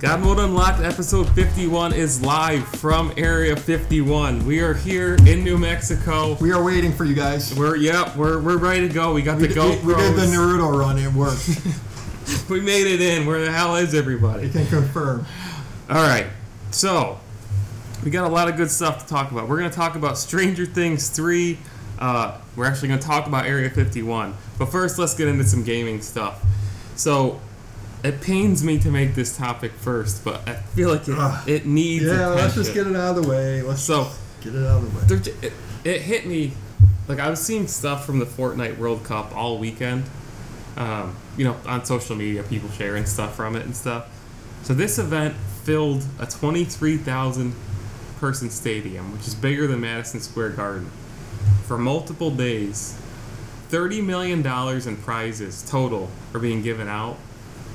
God Mode Unlocked episode 51 is live from Area 51. We are here in New Mexico. We are waiting for you guys. We're yep, we're we're ready to go. We got the We, we did the Naruto run. It worked. we made it in. Where the hell is I everybody? can confirm. All right. So, we got a lot of good stuff to talk about. We're going to talk about Stranger Things 3. Uh, we're actually going to talk about Area 51. But first, let's get into some gaming stuff. So, it pains me to make this topic first, but I feel like it, Ugh. it needs Yeah, let's just get it out of the way. Let's So, get it out of the way. it, it hit me like I was seeing stuff from the Fortnite World Cup all weekend. Um, you know, on social media, people sharing stuff from it and stuff. So this event filled a 23,000 person stadium, which is bigger than Madison Square Garden, for multiple days. $30 million in prizes total are being given out.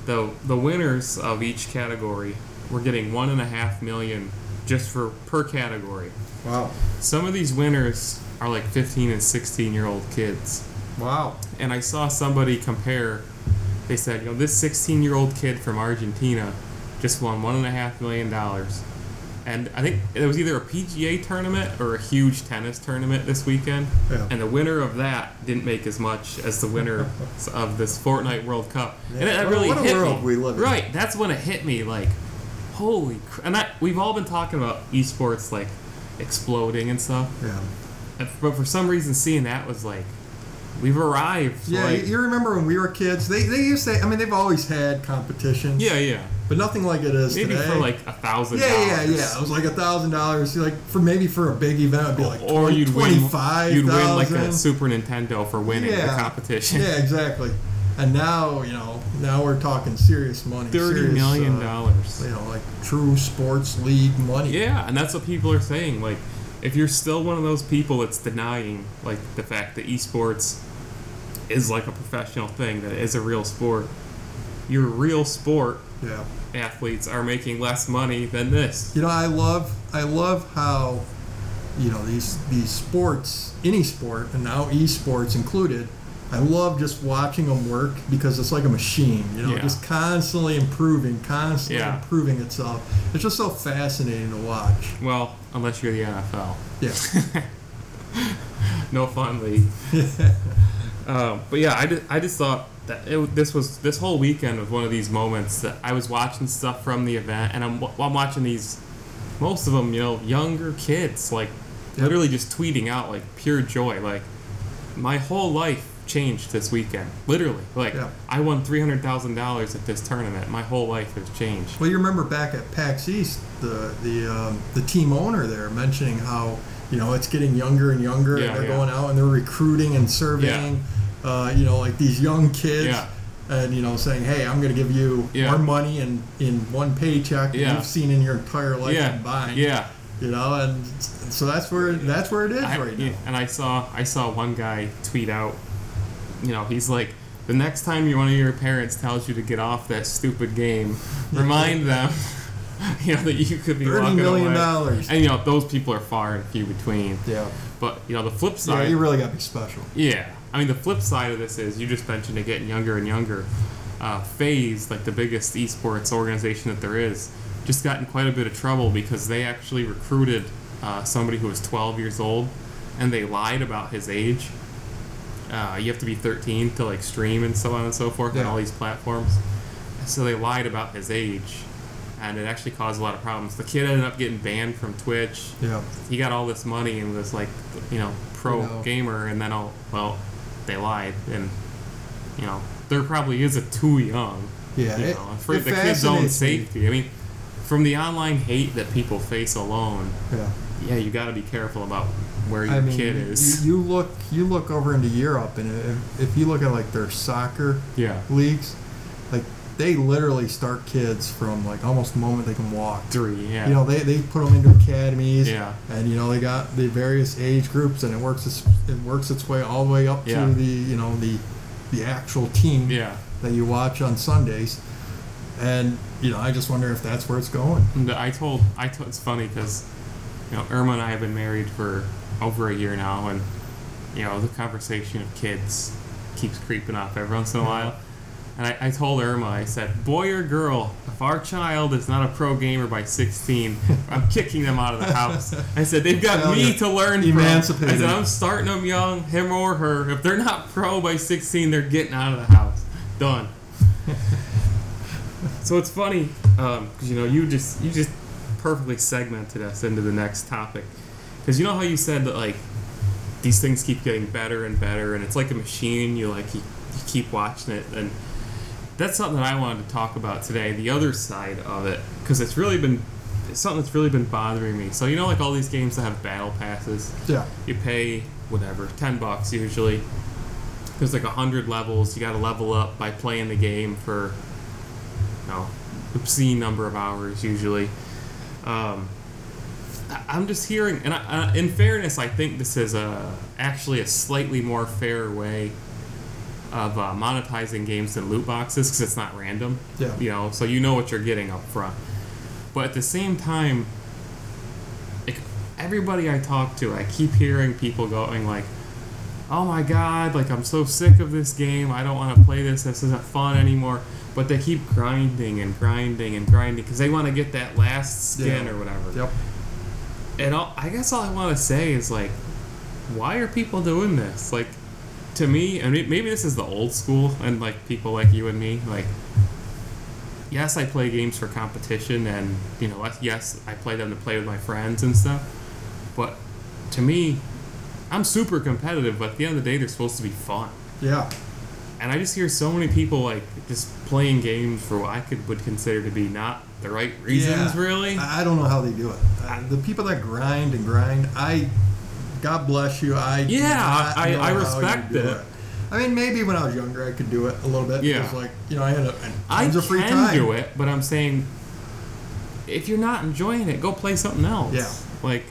The, the winners of each category were getting one and a half million just for per category. Wow. Some of these winners are like 15 and 16 year old kids. Wow. And I saw somebody compare, they said, you know, this 16 year old kid from Argentina just won $1.5 million. And I think it was either a PGA tournament or a huge tennis tournament this weekend. Yeah. And the winner of that didn't make as much as the winner of this Fortnite World Cup. And Yeah. that What- really what a hit world me. we live in. Right. That's when it hit me. Like, holy. Cr- and that, we've all been talking about esports like exploding and stuff. Yeah. But for some reason, seeing that was like, we've arrived. Yeah, like, you remember when we were kids? They, they used to. I mean, they've always had competitions. yeah, yeah. But nothing like it is Maybe today. for like a thousand. Yeah, yeah, yeah. It was like a thousand dollars. Like for maybe for a big event, it'd be like Or you'd twenty win. five. You'd win like a Super Nintendo for winning the competition. Yeah, exactly. And now, you know, now we're talking serious money. Thirty serious, million uh, dollars. you know, like true sports league money. Yeah, and that's what people are saying. Like, if you're still one of those people that's denying like the fact that esports is like a professional thing, that it is a real sport, your real sport Yeah. athletes are making less money than this. You know, I love I love how you know these these sports, any sport, and now esports included. I love just watching them work because it's like a machine, you know, Yeah. just constantly improving, constantly Yeah. improving itself. It's just so fascinating to watch. Well, unless you're the NFL. Yeah. no fun league. Um, but yeah, I, just, I just thought that it, this was this whole weekend was one of these moments that I was watching stuff from the event, and I'm, I'm watching these, most of them, you know, younger kids, like Yep. literally just tweeting out like pure joy, like my whole life changed this weekend, literally. Like Yeah. I won three hundred thousand dollars at this tournament. My whole life has changed. Well, you remember back at PAX East, the the um, the team owner there mentioning how you know it's getting younger and younger, Yeah, and they're yeah. going out and they're recruiting and surveying, uh, you know, like these young kids, Yeah. and you know, saying, "Hey, I'm going to give you Yeah. more money in in one paycheck than Yeah. you've seen in your entire life yeah, combined." yeah. you know, and so that's where that's where it is I- right now. And I saw I saw one guy tweet out, you know, he's like, the next time one of your parents tells you to get off that stupid game, remind them, you know, that you could be Thirty walking million away. dollars. And you know, those people are far and few between. Yeah, But you know, the flip side. yeah, you really got to be special. yeah. I mean, the flip side of this is you just mentioned it getting younger and younger. Uh, FaZe, like the biggest esports organization that there is, just got in quite a bit of trouble because they actually recruited uh, somebody who was 12 years old, and they lied about his age. Uh, you have to be 13 to like stream and so on and so forth on all these platforms. So they lied about his age, and it actually caused a lot of problems. The kid ended up getting banned from Twitch Yeah, he got all this money and was like, you know, pro I know. gamer, and then all well, they lied, and you know, there probably is a too young. yeah. You it- know, for the kid's own safety. I mean, from the online hate that people face alone, Yeah. yeah, you got to be careful about where your I mean, kid is. You, you look you look over into Europe, and if, if you look at like their soccer yeah, leagues, they literally start kids from like almost the moment they can walk. three. Yeah, You know, they, they put them into academies, Yeah. and you know they got the various age groups, and it works its, it works its way all the way up Yeah. to the you know the the actual team yeah. that you watch on Sundays, and you know I just wonder if that's where it's going. I told, I told, it's funny because, you know, Irma and I have been married for over a year now, and you know, the conversation of kids keeps creeping up every once in a while. And I, I told Irma, I said, boy or girl, if our child is not a pro gamer by 16, I'm kicking them out of the house. I said, they've got Hell me yeah. to learn from. I said, I'm starting them young, him or her. If they're not pro by 16, they're getting out of the house. Done. so it's funny, um, 'cause, you know, you just you just perfectly segmented us into the next topic. Because you know how you said that, like, these things keep getting better and better, and it's like a machine. You like you, you keep watching it, and that's something that I wanted to talk about today. The other side of it, because it's really been it's something that's really been bothering me. So you know, like all these games that have battle passes, Yeah. you pay whatever ten bucks usually. There's like a hundred levels. You got to level up by playing the game for, you know, obscene number of hours usually. Um, I'm just hearing, and I, uh, in fairness, I think this is a actually a slightly more fair way of uh, monetizing games than loot boxes because it's not random. Yeah. You know, so you know what you're getting up front. But at the same time, like everybody I talk to, I keep hearing people going like, "Oh my god, like I'm so sick of this game. I don't want to play this. This isn't fun anymore." But they keep grinding and grinding and grinding because they want to get that last skin Yeah. or whatever. Yep. And all, I guess all I want to say is like, why are people doing this? Like, to me, and may- maybe this is the old school, and like people like you and me, like, yes, I play games for competition, and you know, yes, I play them to play with my friends and stuff. But to me, I'm super competitive, but at the end of the day, they're supposed to be fun. Yeah. And I just hear so many people like just playing games for what I could would consider to be not the right reasons, Yeah. really. I I don't know how they do it. Uh, the people that grind and grind, I, God bless you. I Yeah, I- I respect it. I mean, maybe when I was younger, I could do it a little bit. Yeah. Because, like you know, I had a, I tons of free can time. do it, but I'm saying if you're not enjoying it, go play something else. Yeah. Like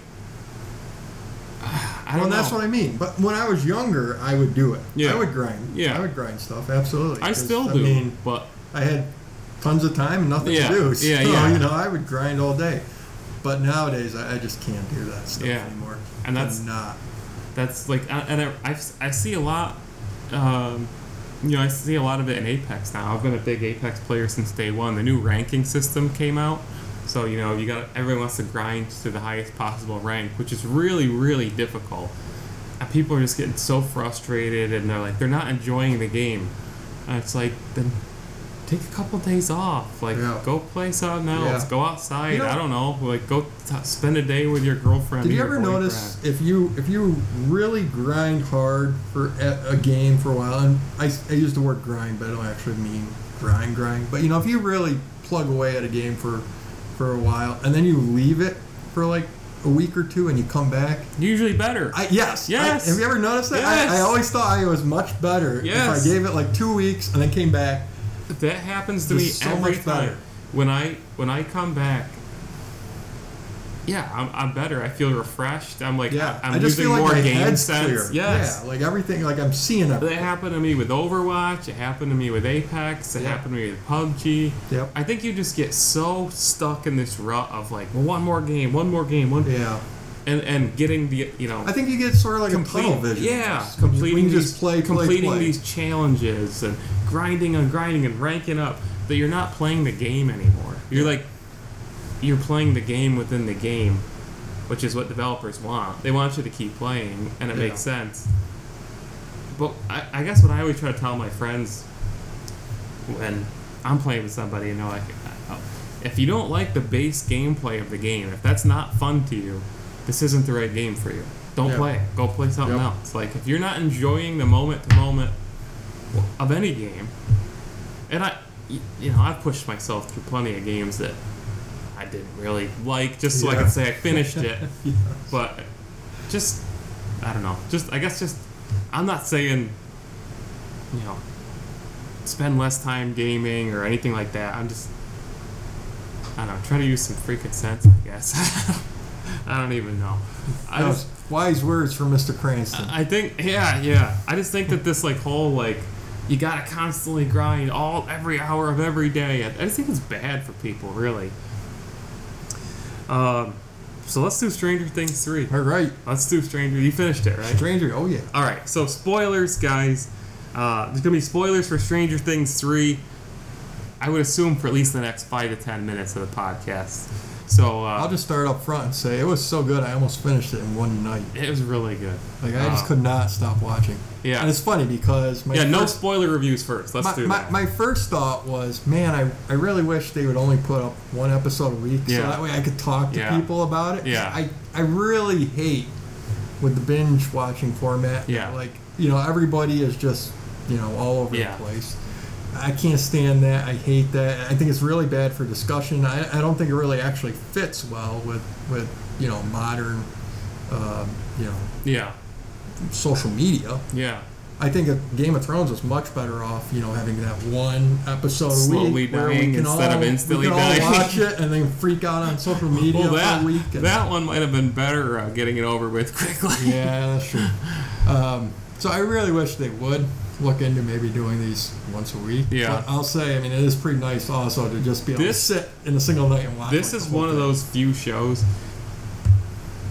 I don't that's know. what I mean. But when I was younger, I would do it. Yeah. I would grind. Yeah. I would grind stuff. Absolutely. I still do. I mean, but I had tons of time and nothing Yeah. to do. So, Yeah, yeah. you know, I would grind all day. But nowadays, I, I just can't do that stuff Yeah. anymore. And that's- not. that's like I- and I, I, I see a lot um, you know i see a lot of it in apex now i've been a big apex player since day one the new ranking system came out so you know you got everyone wants to grind to the highest possible rank which is really really difficult and people are just getting so frustrated and they're like they're not enjoying the game and it's like then take a couple days off like Yeah. go play something else Yeah. go outside You know- i don't know like go t- spend a day with your girlfriend Did you your ever notice if you if you really grind hard for a, a game for a while, and I, I use the word grind, but I don't actually mean grind grind. But you know, if you really plug away at a game for for a while, and then you leave it for like a week or two, and you come back, usually better I yes, I- Yes. have you ever noticed that? Yes. I, I always thought I was much better Yes. if I gave it like two weeks and then came back. That happens to me so every much time. better. When I when I come back, yeah, I'm, I'm better. I feel refreshed. I'm like Yeah, I'm I just using feel like more my game head's sense. clear. Yes. Yeah, like everything, like I'm seeing That everything. happened to me with Overwatch. It happened to me with Apex. It Yeah. happened to me with PUBG. Yep. I think you just get so stuck in this rut of like, well, one more game, one more game, one, Yeah. and and getting the you know I think you get sort of like complete- a tunnel vision. Yeah, almost. When you- completing when you these, just play, play, completing play. these challenges and grinding and grinding and ranking up. That you're not playing the game anymore. You're like, you're playing the game within the game, which is what developers want. They want you to keep playing, and it Yeah. makes sense. But I, I guess what I always try to tell my friends when I'm playing with somebody, you know, like, uh, if you don't like the base gameplay of the game, if that's not fun to you, this isn't the right game for you. Don't Yeah. play it. Go play something Yep. else. Like if you're not enjoying the moment to moment of any game, and I, you know, I've pushed myself through plenty of games that I didn't really like, just so I could say I finished it. Yeah. But just, I don't know. Just I guess just, I'm not saying, you know, spend less time gaming or anything like that. I'm just, I don't know. Try to use some freaking sense, I guess. I don't even know. I was wise words from Mr. Cranston. I think, yeah, yeah. I just think that this like whole like, you gotta constantly grind all every hour of every day. I, I just think it's bad for people, really. Um, so let's do Stranger Things three. All right, Let's do Stranger. You finished it, right? Stranger. Oh yeah. All right. So spoilers, guys. Uh, there's gonna be spoilers for Stranger Things three. I would assume for at least the next five to ten minutes of the podcast. So uh, I'll just start up front and say it was so good I almost finished it in one night. it was really good. Like I just Uh, could not stop watching. Yeah. And it's funny because my Yeah, no spoiler reviews first. Let's my, do that. my first thought was, man, I, I really wish they would only put up one episode a week so that way I could talk to Yeah. people about it. Yeah. I, I really hate with the binge watching format. Yeah. Like, you know, everybody is just, you know, all over Yeah. the place. I can't stand that. I hate that. I think it's really bad for discussion. I, I don't think it really actually fits well with, with you know, modern, um, you know, yeah, social media. yeah, I think a Game of Thrones was much better off, you know, having that one episode a Slowly week where we dying can instead all, of instantly we can all watch it and then freak out on social media well, that a week. That one might have been better uh, getting it over with quickly. yeah, that's true. Um, so I really wish they would look into maybe doing these once a week. Yeah. But I'll say, I mean, it is pretty nice also to just be able This- to sit in a single night and watch. this like, is one of those few shows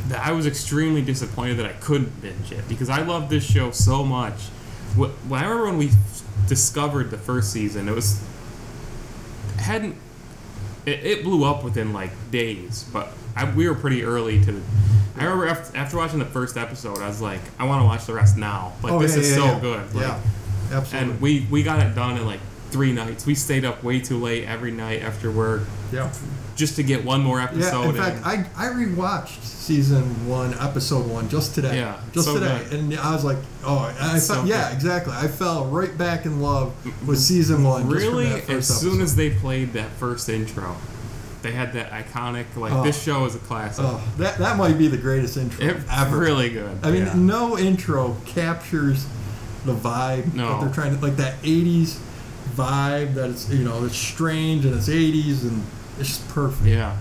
that I was extremely disappointed that I couldn't binge it because I love this show so much. Wh- When I remember when we discovered the first season, it was hadn't it, it blew up within like days, but I, we were pretty early to. I remember after, after watching the first episode, I was like, I want to watch the rest now. Like Oh, this yeah, is yeah, so yeah. good. Like, Yeah, absolutely. and we we got it done in like three nights. We stayed up way too late every night after work yeah. just to get one more episode. Yeah, episode. in fact, I, I rewatched season one, episode one, just today. Yeah, just so today, good. and I was like, oh, I felt, yeah, exactly. I fell right back in love with season one. really, as first soon episode. as they played that first intro, they had that iconic like Oh. this show is a classic. oh, that that might be the greatest intro it, ever. really good. I mean, yeah. no intro captures the vibe No. that they're trying to like that '80s vibe that it's you know it's strange and it's '80s and it's just perfect. Yeah.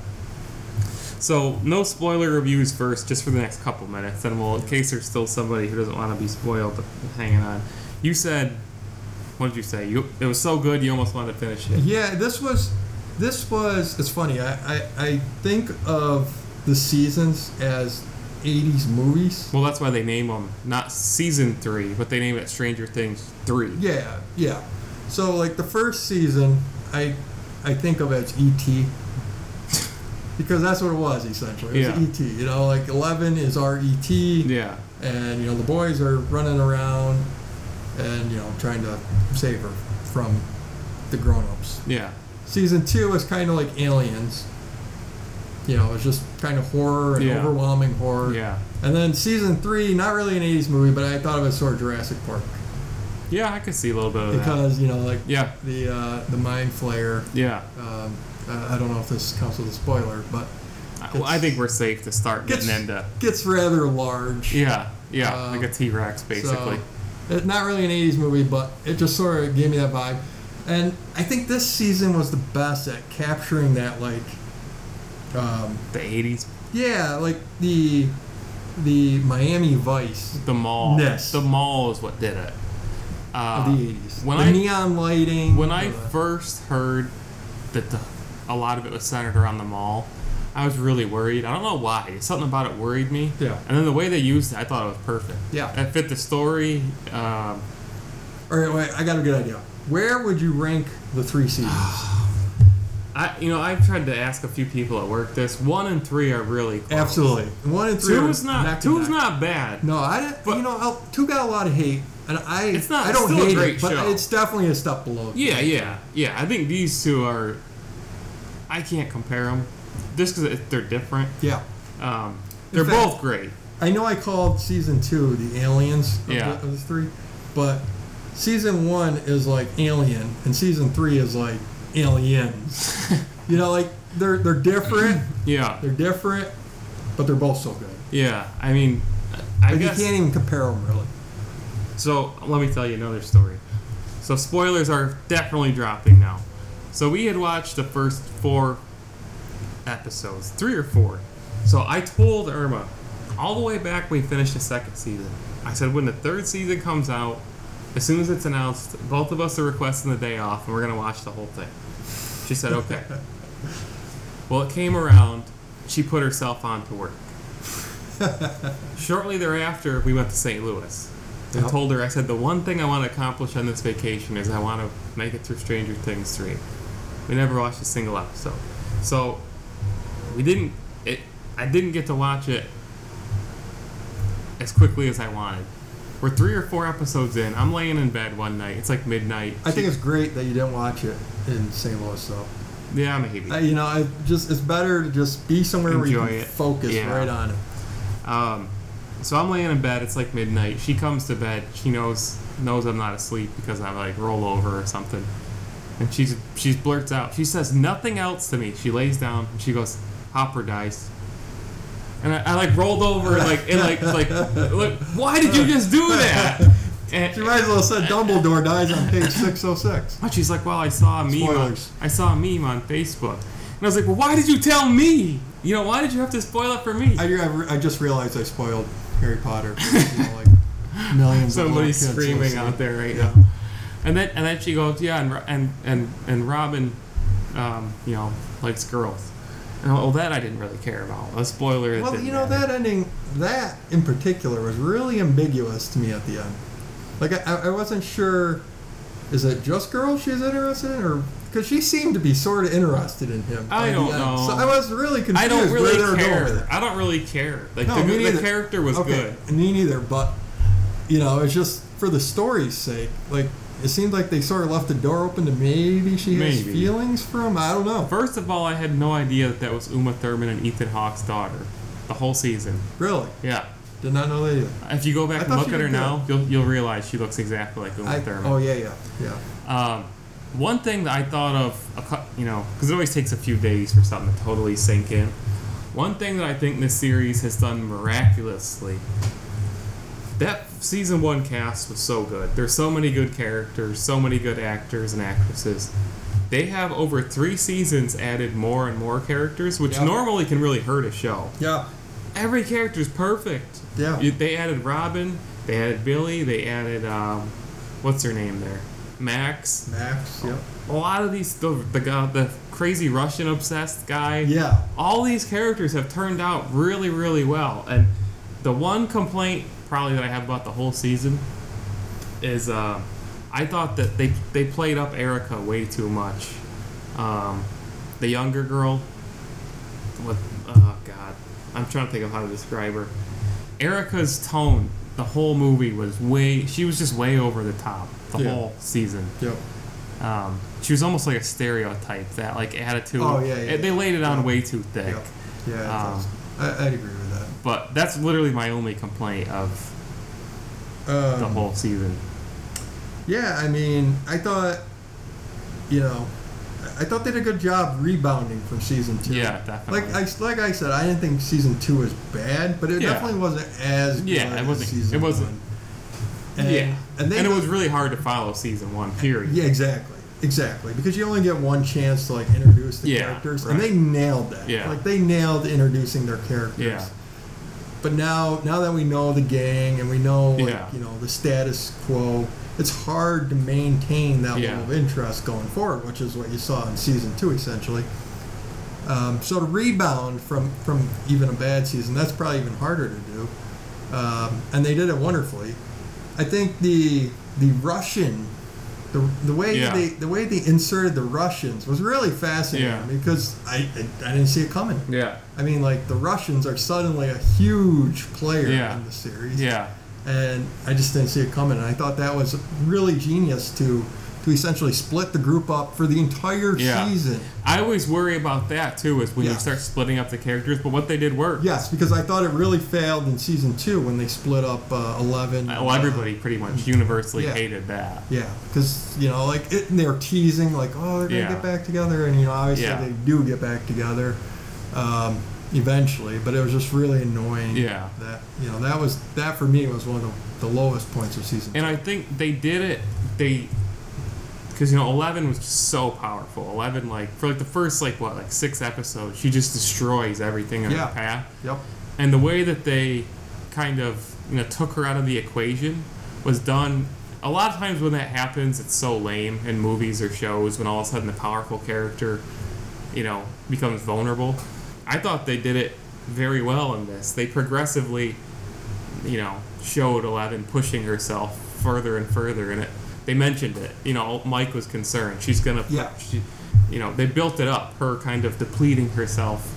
So no spoiler reviews first, just for the next couple minutes, and we'll in case there's still somebody who doesn't want to be spoiled hanging on. You said, what did you say? You it was so good you almost wanted to finish it. Yeah, this was this was it's funny. I, I, I think of the seasons as 80s movies. Well, that's why they name them not season three, but they name it Stranger Things three. Yeah, yeah. So like the first season, I I think of as ET because that's what it was essentially. It was Yeah. ET. You know, like 11 is our ET, Yeah. and you know the boys are running around and you know trying to save her from the grown-ups. Yeah. Season two is kind of like Aliens. You know, it's just kind of horror and Yeah. overwhelming horror. Yeah. And then season three, not really an 80s movie, but I thought of it as sort of Jurassic Park Yeah, I could see a little bit of that. because you know, like Yeah. the uh, the mind flayer. Yeah. Um, I don't know if this counts as a spoiler, but I- Well, I think we're safe to start Gets- getting into. gets rather large. Yeah. Yeah. Um, like a T Rex, basically. So, it, not really an 80s movie, but it just sort of gave me that vibe. And I think this season was the best at capturing that, like, um, the 80s. yeah, like the the Miami Vice The mall. Yes. The mall is what did it. Uh, of the 80s. when the I- neon lighting. when I uh, first heard that the, a lot of it was centered around the mall, I was really worried. I don't know why. Something about it worried me. Yeah. And then the way they used it, I thought it was perfect. Yeah. It fit the story. Um, All right, wait, I got a good idea. Where would you rank the three seasons? I, you know, I've tried to ask a few people at work this. One and three are really close. Absolutely. One and three. Two are is not. Two's neck. not bad. No, I didn't. But- you know, I'll, two got a lot of hate, and I. It's not- I don't hate great it, but it's definitely a step below. Yeah, yeah, yeah. I think these two are. I can't compare them, just because they're different. Yeah. Um, they're fact- both great. I know I called season two the aliens of, Yeah. the, of the three, but season one is like alien, and season three is like aliens. you know, like they're they're different. Yeah, They're different, but they're both so good. yeah. I mean, I Like guess. you can't even compare them really. So let me tell you another story. So spoilers are definitely dropping now. So we had watched the first four episodes, three or four. So I told Irma, all the way back when we finished the second season, I said when the third season comes out, as soon as it's announced, both of us are requesting the day off and we're gonna watch the whole thing. She said okay. well, it came around. She put herself on to work. Shortly thereafter, we went to St. Louis. I Yep. told her, I said, the one thing I want to accomplish on this vacation is I want to make it through Stranger Things 3. We never watched a single episode. So, we didn't, it, I didn't get to watch it as quickly as I wanted. We're three or four episodes in. I'm laying in bed one night. It's like midnight. I think it's great that you didn't watch it in St. Louis, though. yeah, maybe. Uh, you know, I just it's better to just be somewhere where you can it. focus Yeah. right on it. Um, so I'm laying in bed. It's like midnight. She comes to bed. She knows knows I'm not asleep because I like roll over or something. And she's she blurts out. She says nothing else to me. She lays down. And she goes, "Hopper dies." And I, I like rolled over like and like like look. Why did you just do that? And, You might as well have said Dumbledore dies on page 606. but she's like, "Well, I saw a meme. On, Spoilers. I saw a meme on Facebook." And I was like, "Well, why did you tell me? You know, why did you have to spoil it for me?" I, I, I just realized I spoiled Harry Potter. You know, like millions of Somebody's kids screaming out there right Yeah. now. And then and then she goes, yeah, and and and and Robin, um, you know, likes girls. And well, that I didn't really care about. A spoiler. Well, you know matter. that ending, that in particular was really ambiguous to me at the end. Like I, I wasn't sure, is it just girls she's interested in, or because she seemed to be sort of interested in him. I don't know. So I was really confused I don't where they really were going care. with it. I don't really care. Like No, the, the character was okay, good. Me neither, but you know, it's just for the story's sake. Like it seemed like they sort of left the door open to maybe she has Maybe. feelings for him. I don't know. First of all, I had no idea that that was Uma Thurman and Ethan Hawke's daughter, the whole season. Really, Yeah. did not know that either. If you go back and thought look she at her now, you'll you'll realize she looks exactly like Uma I, Thurman. oh yeah, yeah, yeah. Um, one thing that I thought of, a cou- you know, because it always takes a few days for something to totally sink in. One thing that I think this series has done miraculously. That season one cast was so good. There's so many good characters, so many good actors and actresses. They have over three seasons added more and more characters, which normally can really hurt a show. Yeah, Every character's perfect. yeah. They added Robin, they added Billy, they added um, what's her name there, Max. Max. Yep. A lot of these the the the crazy Russian obsessed guy. Yeah. All these characters have turned out really really well, and the one complaint probably that I have about the whole season is uh, I thought that they they played up Erica way too much. Um, the younger girl. What? Oh God, I'm trying to think of how to describe her. Erica's tone, the whole movie was way. She was just way over the top. The Yeah. whole season. Yep. Um, she was almost like a stereotype. That like attitude. Oh, yeah, yeah, They laid it on Yeah. way too thick. Yep. Yeah. Um. I, I'd agree with that. But that's literally my only complaint of Um, the whole season. Yeah, I mean, I thought, you know, I thought they did a good job rebounding from season two. Yeah, definitely. Like I like I said, I didn't think season two was bad, but it Yeah. definitely wasn't as Yeah, good it as wasn't- Season it wasn't- one. And, yeah, and, they and it was really hard to follow season one. Period. yeah, exactly, exactly, because you only get one chance to like introduce the Yeah, characters, right. and they nailed that. Yeah. like they nailed introducing their characters. Yeah. But now, now that we know the gang and we know, like, Yeah. you know, the status quo, it's hard to maintain that Yeah. level of interest going forward, which is what you saw in season two, essentially. Um, so to rebound from from even a bad season, that's probably even harder to do. Um, and they did it wonderfully. I think the the Russian, the, the way Yeah. they the way they inserted the Russians was really fascinating Yeah. because I, I I didn't see it coming. Yeah. I mean, like the Russians are suddenly a huge player Yeah. in the series, Yeah. and I just didn't see it coming. And I thought that was really genius to to essentially split the group up for the entire Yeah. season. I always worry about that too, is when Yeah. you start splitting up the characters. But what they did work. Yes, because I thought it really failed in season two when they split up uh, Eleven. Well, everybody pretty much universally Yeah. hated that. Yeah, because you know, like it, and they were teasing, like, oh, they're gonna get back together, and you know, obviously they do get back together um, eventually. But it was just really annoying. Yeah. That you know, that was that for me was one of the, the lowest points of season. And I think they did it. They because you know Eleven was just so powerful. Eleven like for like the first like what like six episodes, she just destroys everything in Yeah. her path. Yep. And the way that they kind of you know took her out of the equation was done. A lot of times when that happens, it's so lame in movies or shows when all of a sudden the powerful character, you know, becomes vulnerable. I thought they did it very well in this. They progressively you know, showed Eleven pushing herself further and further, and it. They mentioned it. You know, Mike was concerned. She's gonna. Yeah. She, you know, they built it up. Her kind of depleting herself.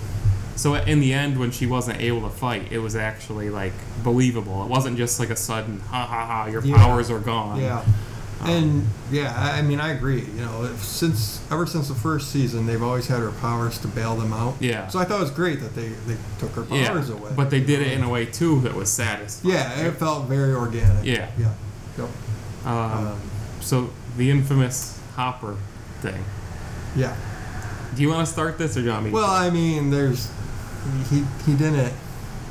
So in the end, when she wasn't able to fight, it was actually like believable. It wasn't just like a sudden ha ha ha. Your Yeah. powers are gone. Yeah. And yeah, I mean, I agree. You know, if- since ever since the first season, they've always had her powers to bail them out. Yeah. So I thought it was great that they, they took her Yeah. powers away. But they did it in a way too that was satisfying. yeah, it felt very organic. Yeah. Yeah. Yep. Um, Um, so the infamous Hopper thing. yeah. Do you want to start this or do you want me? to? Well, I mean, there's he he didn't.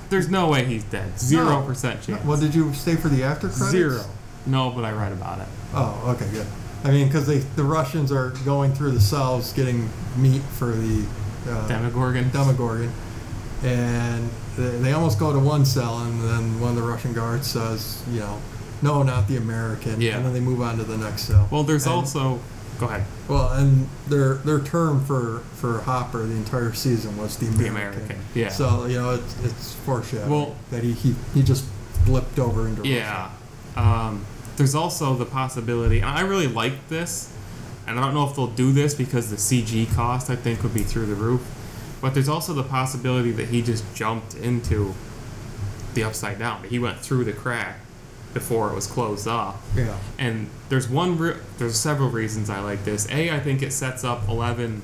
there's no way he's dead. Zero percent chance. Well, did you stay for the after credits? Zero. No, but I read about it. Oh, okay, good. I mean, because they the Russians are going through the cells getting meat for the uh, Demogorgon. Demogorgon, and they, they almost go to one cell, and then one of the Russian guards says, you know, no, not the American. Yeah. And then they move on to the next cell. well, there's And- also. Go ahead. Well, and their their term for for Hopper the entire season was the American. The American, yeah. So you know it's it's foreshadowing Well- that he, he he just flipped over into Yeah. Um, there's also the possibility, and I really like this, and I don't know if they'll do this because the CG cost I think would be through the roof. But there's also the possibility that he just jumped into the upside down. He went through the crack before it was closed off. Yeah. And there's one, re- there's several reasons I like this. A, I think it sets up Eleven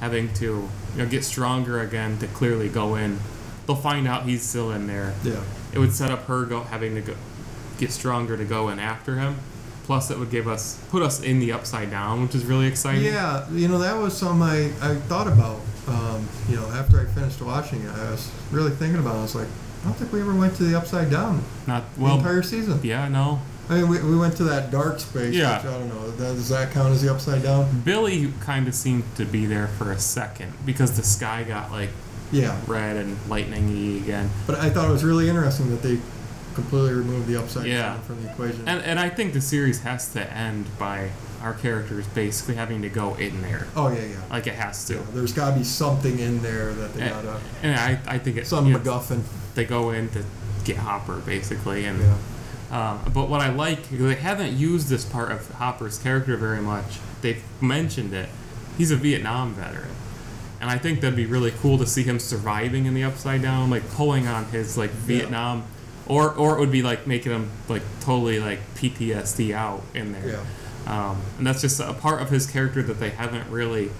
having to, you know, get stronger again to clearly go in. They'll find out he's still in there. Yeah. It would set up her go having to go, get stronger to go in after him. Plus, it would give us put us in the upside down, which is really exciting. Yeah, you know that was something I, I thought about. Um, you know, after I finished watching it, I was really thinking about. it. I was like, I don't think we ever went to the upside down Not the entire season. Yeah, no. I mean, we, we went to that dark space. Yeah. Which I don't know. Does that count as the upside down? Billy kind of seemed to be there for a second because the sky got like Yeah. red and lightningy again. But I thought it was really interesting that they completely removed the upside Yeah. down from the equation. And, and I think the series has to end by our characters basically having to go in there. oh yeah, yeah. Like it has to. yeah there's got to be something in there that they And, gotta and I, I think it's some you know, MacGuffin. They go in to get Hopper basically, and Yeah. um, but what I like they haven't used this part of Hopper's character very much. They've mentioned it. He's a Vietnam veteran, and I think that'd be really cool to see him surviving in the Upside Down, like pulling on his like Vietnam, or or it would be like making him like totally like PTSD out in there. Yeah. Um, and that's just a part of his character that they haven't really.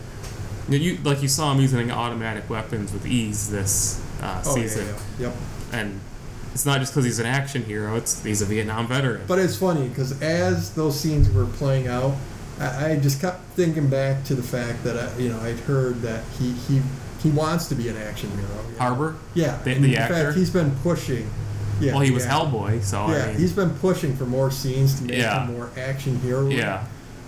You, you like you saw him using automatic weapons with ease this uh, Oh yeah, season, yeah. Yep. and it's not just because he's an action hero; it's he's a Vietnam veteran. But it's funny because as those scenes were playing out, I, I just kept thinking back to the fact that I, you know I'd heard that he he he wants to be an action hero. you know? Harbour, Yeah. The- and the in actor? fact, he's been pushing. Yeah. well, he was yeah. Hellboy, so Yeah, I mean, he's been pushing for more scenes to make Yeah. him more action hero. yeah,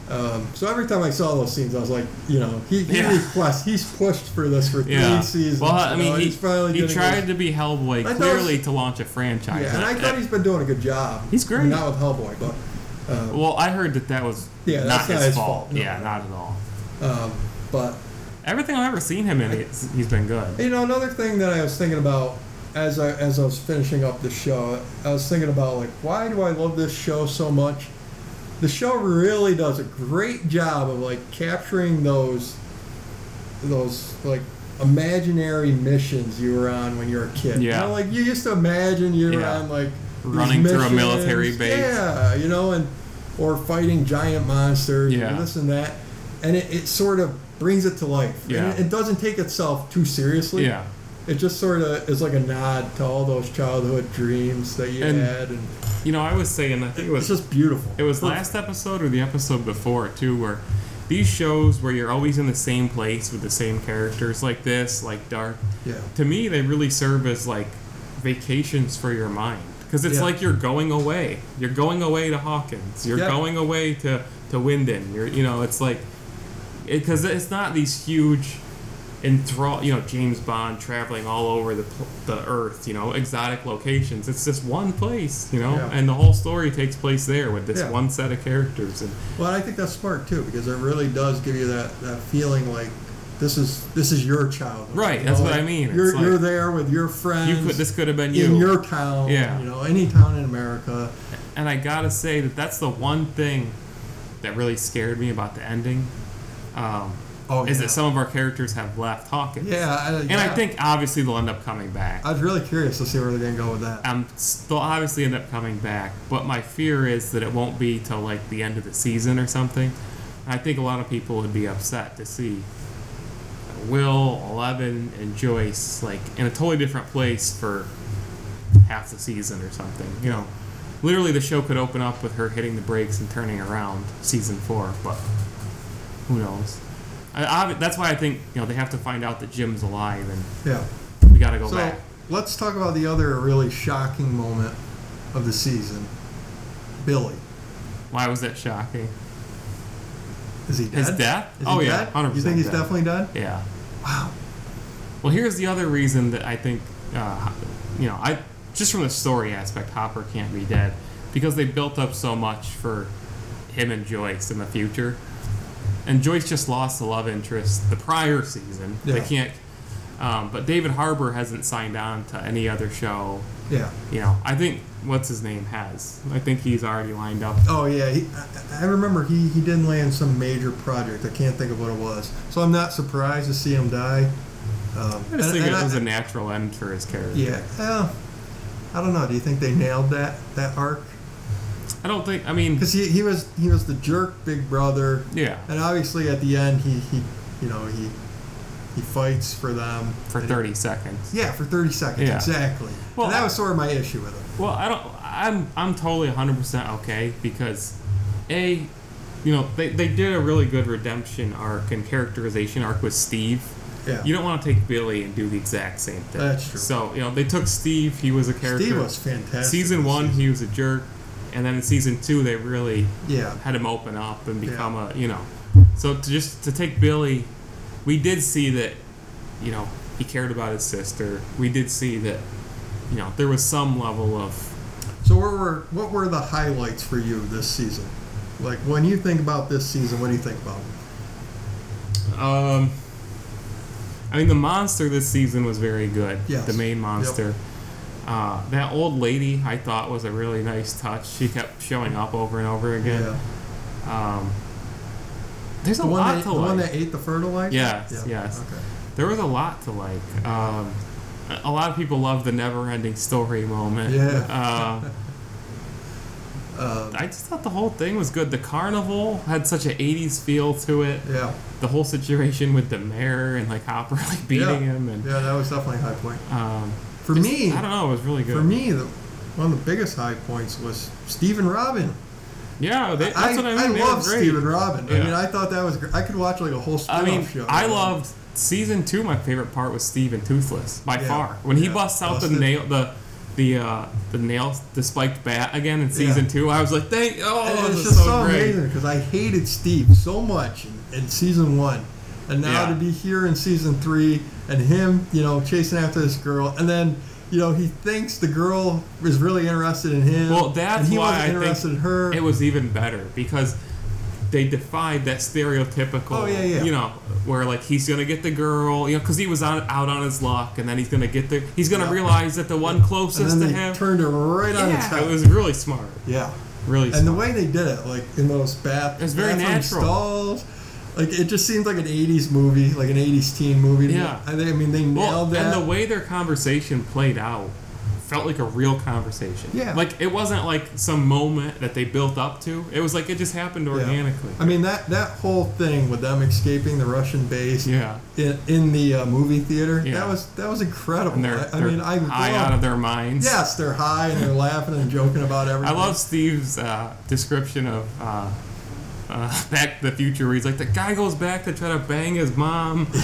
Um, so every time I saw those scenes, I was like, you know, he, he Yeah. requests, he's pushed for this for yeah. three seasons. well, I mean, know, he, he's finally he tried to be Hellboy I clearly was- to launch a franchise. Yeah, and I thought he's been doing a good job. He's I mean, great. not with Hellboy, but. Uh, well, I heard that that was Yeah, not, that's his, not his fault. fault, no. Yeah, not at all. um, but Everything I've ever seen him in, he's, he's been good. You know, another thing that I was thinking about as I as I was finishing up the show, I was thinking about like why do I love this show so much? The show really does a great job of like capturing those those like imaginary missions you were on when you were a kid. Yeah. You know, like you used to imagine you were Yeah. on like Running through a military base. Yeah, you know, and or fighting giant monsters Yeah. and this and that. And it, it sort of brings it to life. And Yeah. it, it doesn't take itself too seriously. Yeah. It just sort of is like a nod to all those childhood dreams that you And had, and You know, I was saying, I think it it's was just beautiful. It was last episode or the episode before too, where these shows where you're always in the same place with the same characters, like this, like Dark. Yeah. To me, they really serve as like vacations for your mind because it's Yeah. like you're going away. You're going away to Hawkins. You're Yeah. going away to to Winden. You're you know, it's like because it's not these huge enthrall you know James Bond traveling all over the the earth you know exotic locations it's just one place you know Yeah. and the whole story takes place there with this Yeah. one set of characters and Well, I think that's smart too because it really does give you that, that feeling like this is this is your child. Right, that's what I mean. You're like- you're there with your friends. You could. This could have been you. in your town. Yeah. You know, any town in America. and I gotta say that that's the one thing that really scared me about the ending. Um, Oh, is yeah. that some of our characters have left Hawkins? Yeah, I, And yeah. I think obviously they'll end up coming back. I was really curious to see where they're gonna go with that. Um, they'll obviously end up coming back, but my fear is that it won't be till like the end of the season or something. I think a lot of people would be upset to see Will, Eleven, and Joyce like in a totally different place for half the season or something. You know, literally the show could open up with her hitting the brakes and turning around season four, but who knows? I, I, that's why I think you know they have to find out that Jim's alive, and yeah. we got to go back. So back. let's talk about the other really shocking moment of the season. Billy. Why was that shocking? Is he dead? His death? Is oh yeah, dead? You think percent. he's definitely dead? Yeah. Wow. Well, here's the other reason that I think, uh, you know, I just from the story aspect, Hopper can't be dead because they built up so much for him and Joyce in the future, and Joyce just lost the love interest the prior season. They can't. Um, but David Harbour hasn't signed on to any other show. Yeah. You know, I think what's his name has. I think he's already lined up. Oh yeah, he, I, I remember he, he didn't land some major project. I can't think of what it was, so I'm not surprised to see him die. Um, I just and- think and it I- was a natural end for his character. yeah. Well, I don't know. Do you think they nailed that that arc? I don't think. I mean, Because he, he was he was the jerk big brother, yeah, and obviously at the end he, he you know he he fights for them for 30 seconds. Yeah, for 30 seconds Yeah. exactly. Well, and that was sort of my issue with it. Well, I don't. I'm I'm totally 100 percent okay because, a, you know, they they did a really good redemption arc and characterization arc with Steve. Yeah. You don't want to take Billy and do the exact same thing. That's true. So you know they took Steve. He was a character. Steve was fantastic. Season one, season. he was a jerk, and then in season two, they really Yeah. had him open up and Yeah. become a you know. So to just to take Billy, we did see that, you know, he cared about his sister. We did see that, you know, there was some level of So what were what were the highlights for you this season? Like when you think about this season, what do you think about? Um, I mean, the monster this season was very good. Yes. The main Yep. Uh, that old lady I thought was a really nice touch. She kept showing up over and over again. Um, there's a The one, lot that, to the like. one that ate the fertilizer? Yes, yes. Okay. there was a lot to like. Um, a lot of people love the never-ending story moment. Yeah. Uh, Um, I just thought the whole thing was good. The carnival had such an '80s feel to it. yeah. The whole situation with the mayor and like Hopper like beating yeah. him and Yeah, that was definitely a high point. Um, For just- me, I don't know. It was really good. for me, the, one of the biggest high points was Stephen Robin. yeah, they, that's I, what I mean. they love. Stephen Robin. I mean, I thought that was. gr- I could watch like a whole I mean, show. I loved season two. My favorite part was Steven Toothless by Yeah. far. When he Yeah. busts out the nail, the the uh, the nail, the spiked bat again in season Yeah. two. I was like, thank. Oh, And it's just so, so, great. amazing because I hated Steve so much in, in season one, and now Yeah. to be here in season three and him, you know, chasing after this girl, and then you know he thinks the girl is really interested in him. Well, that's and he why wasn't I think interested in her. It was even better because they defied that stereotypical. Oh, yeah, yeah. You know, where like he's gonna get the girl, you know, because he was on, out on his luck, and then he's gonna get the. He's gonna Yeah. realize that the one closest and then to him. turned it right on its yeah, head. it was really smart. yeah. Really And the way they did it, like in those bath, It was very natural. stalls, like it just seemed like an '80s movie, like an '80s teen movie. Yeah. I, I mean they Well, nailed that. and the way their conversation played out felt like a real conversation. Yeah. Like it wasn't like some moment that they built up to. It was like it just happened Yeah. organically. I mean that that whole thing with them escaping the Russian base Yeah. in, in the uh, movie theater, Yeah. that was that was incredible. I, I mean, I high love, out of their minds. yes, they're high and they're laughing and joking about everything. I love Steve's uh, description of uh, uh, Back to the Future, where he's like, the guy goes back to try to bang his mom.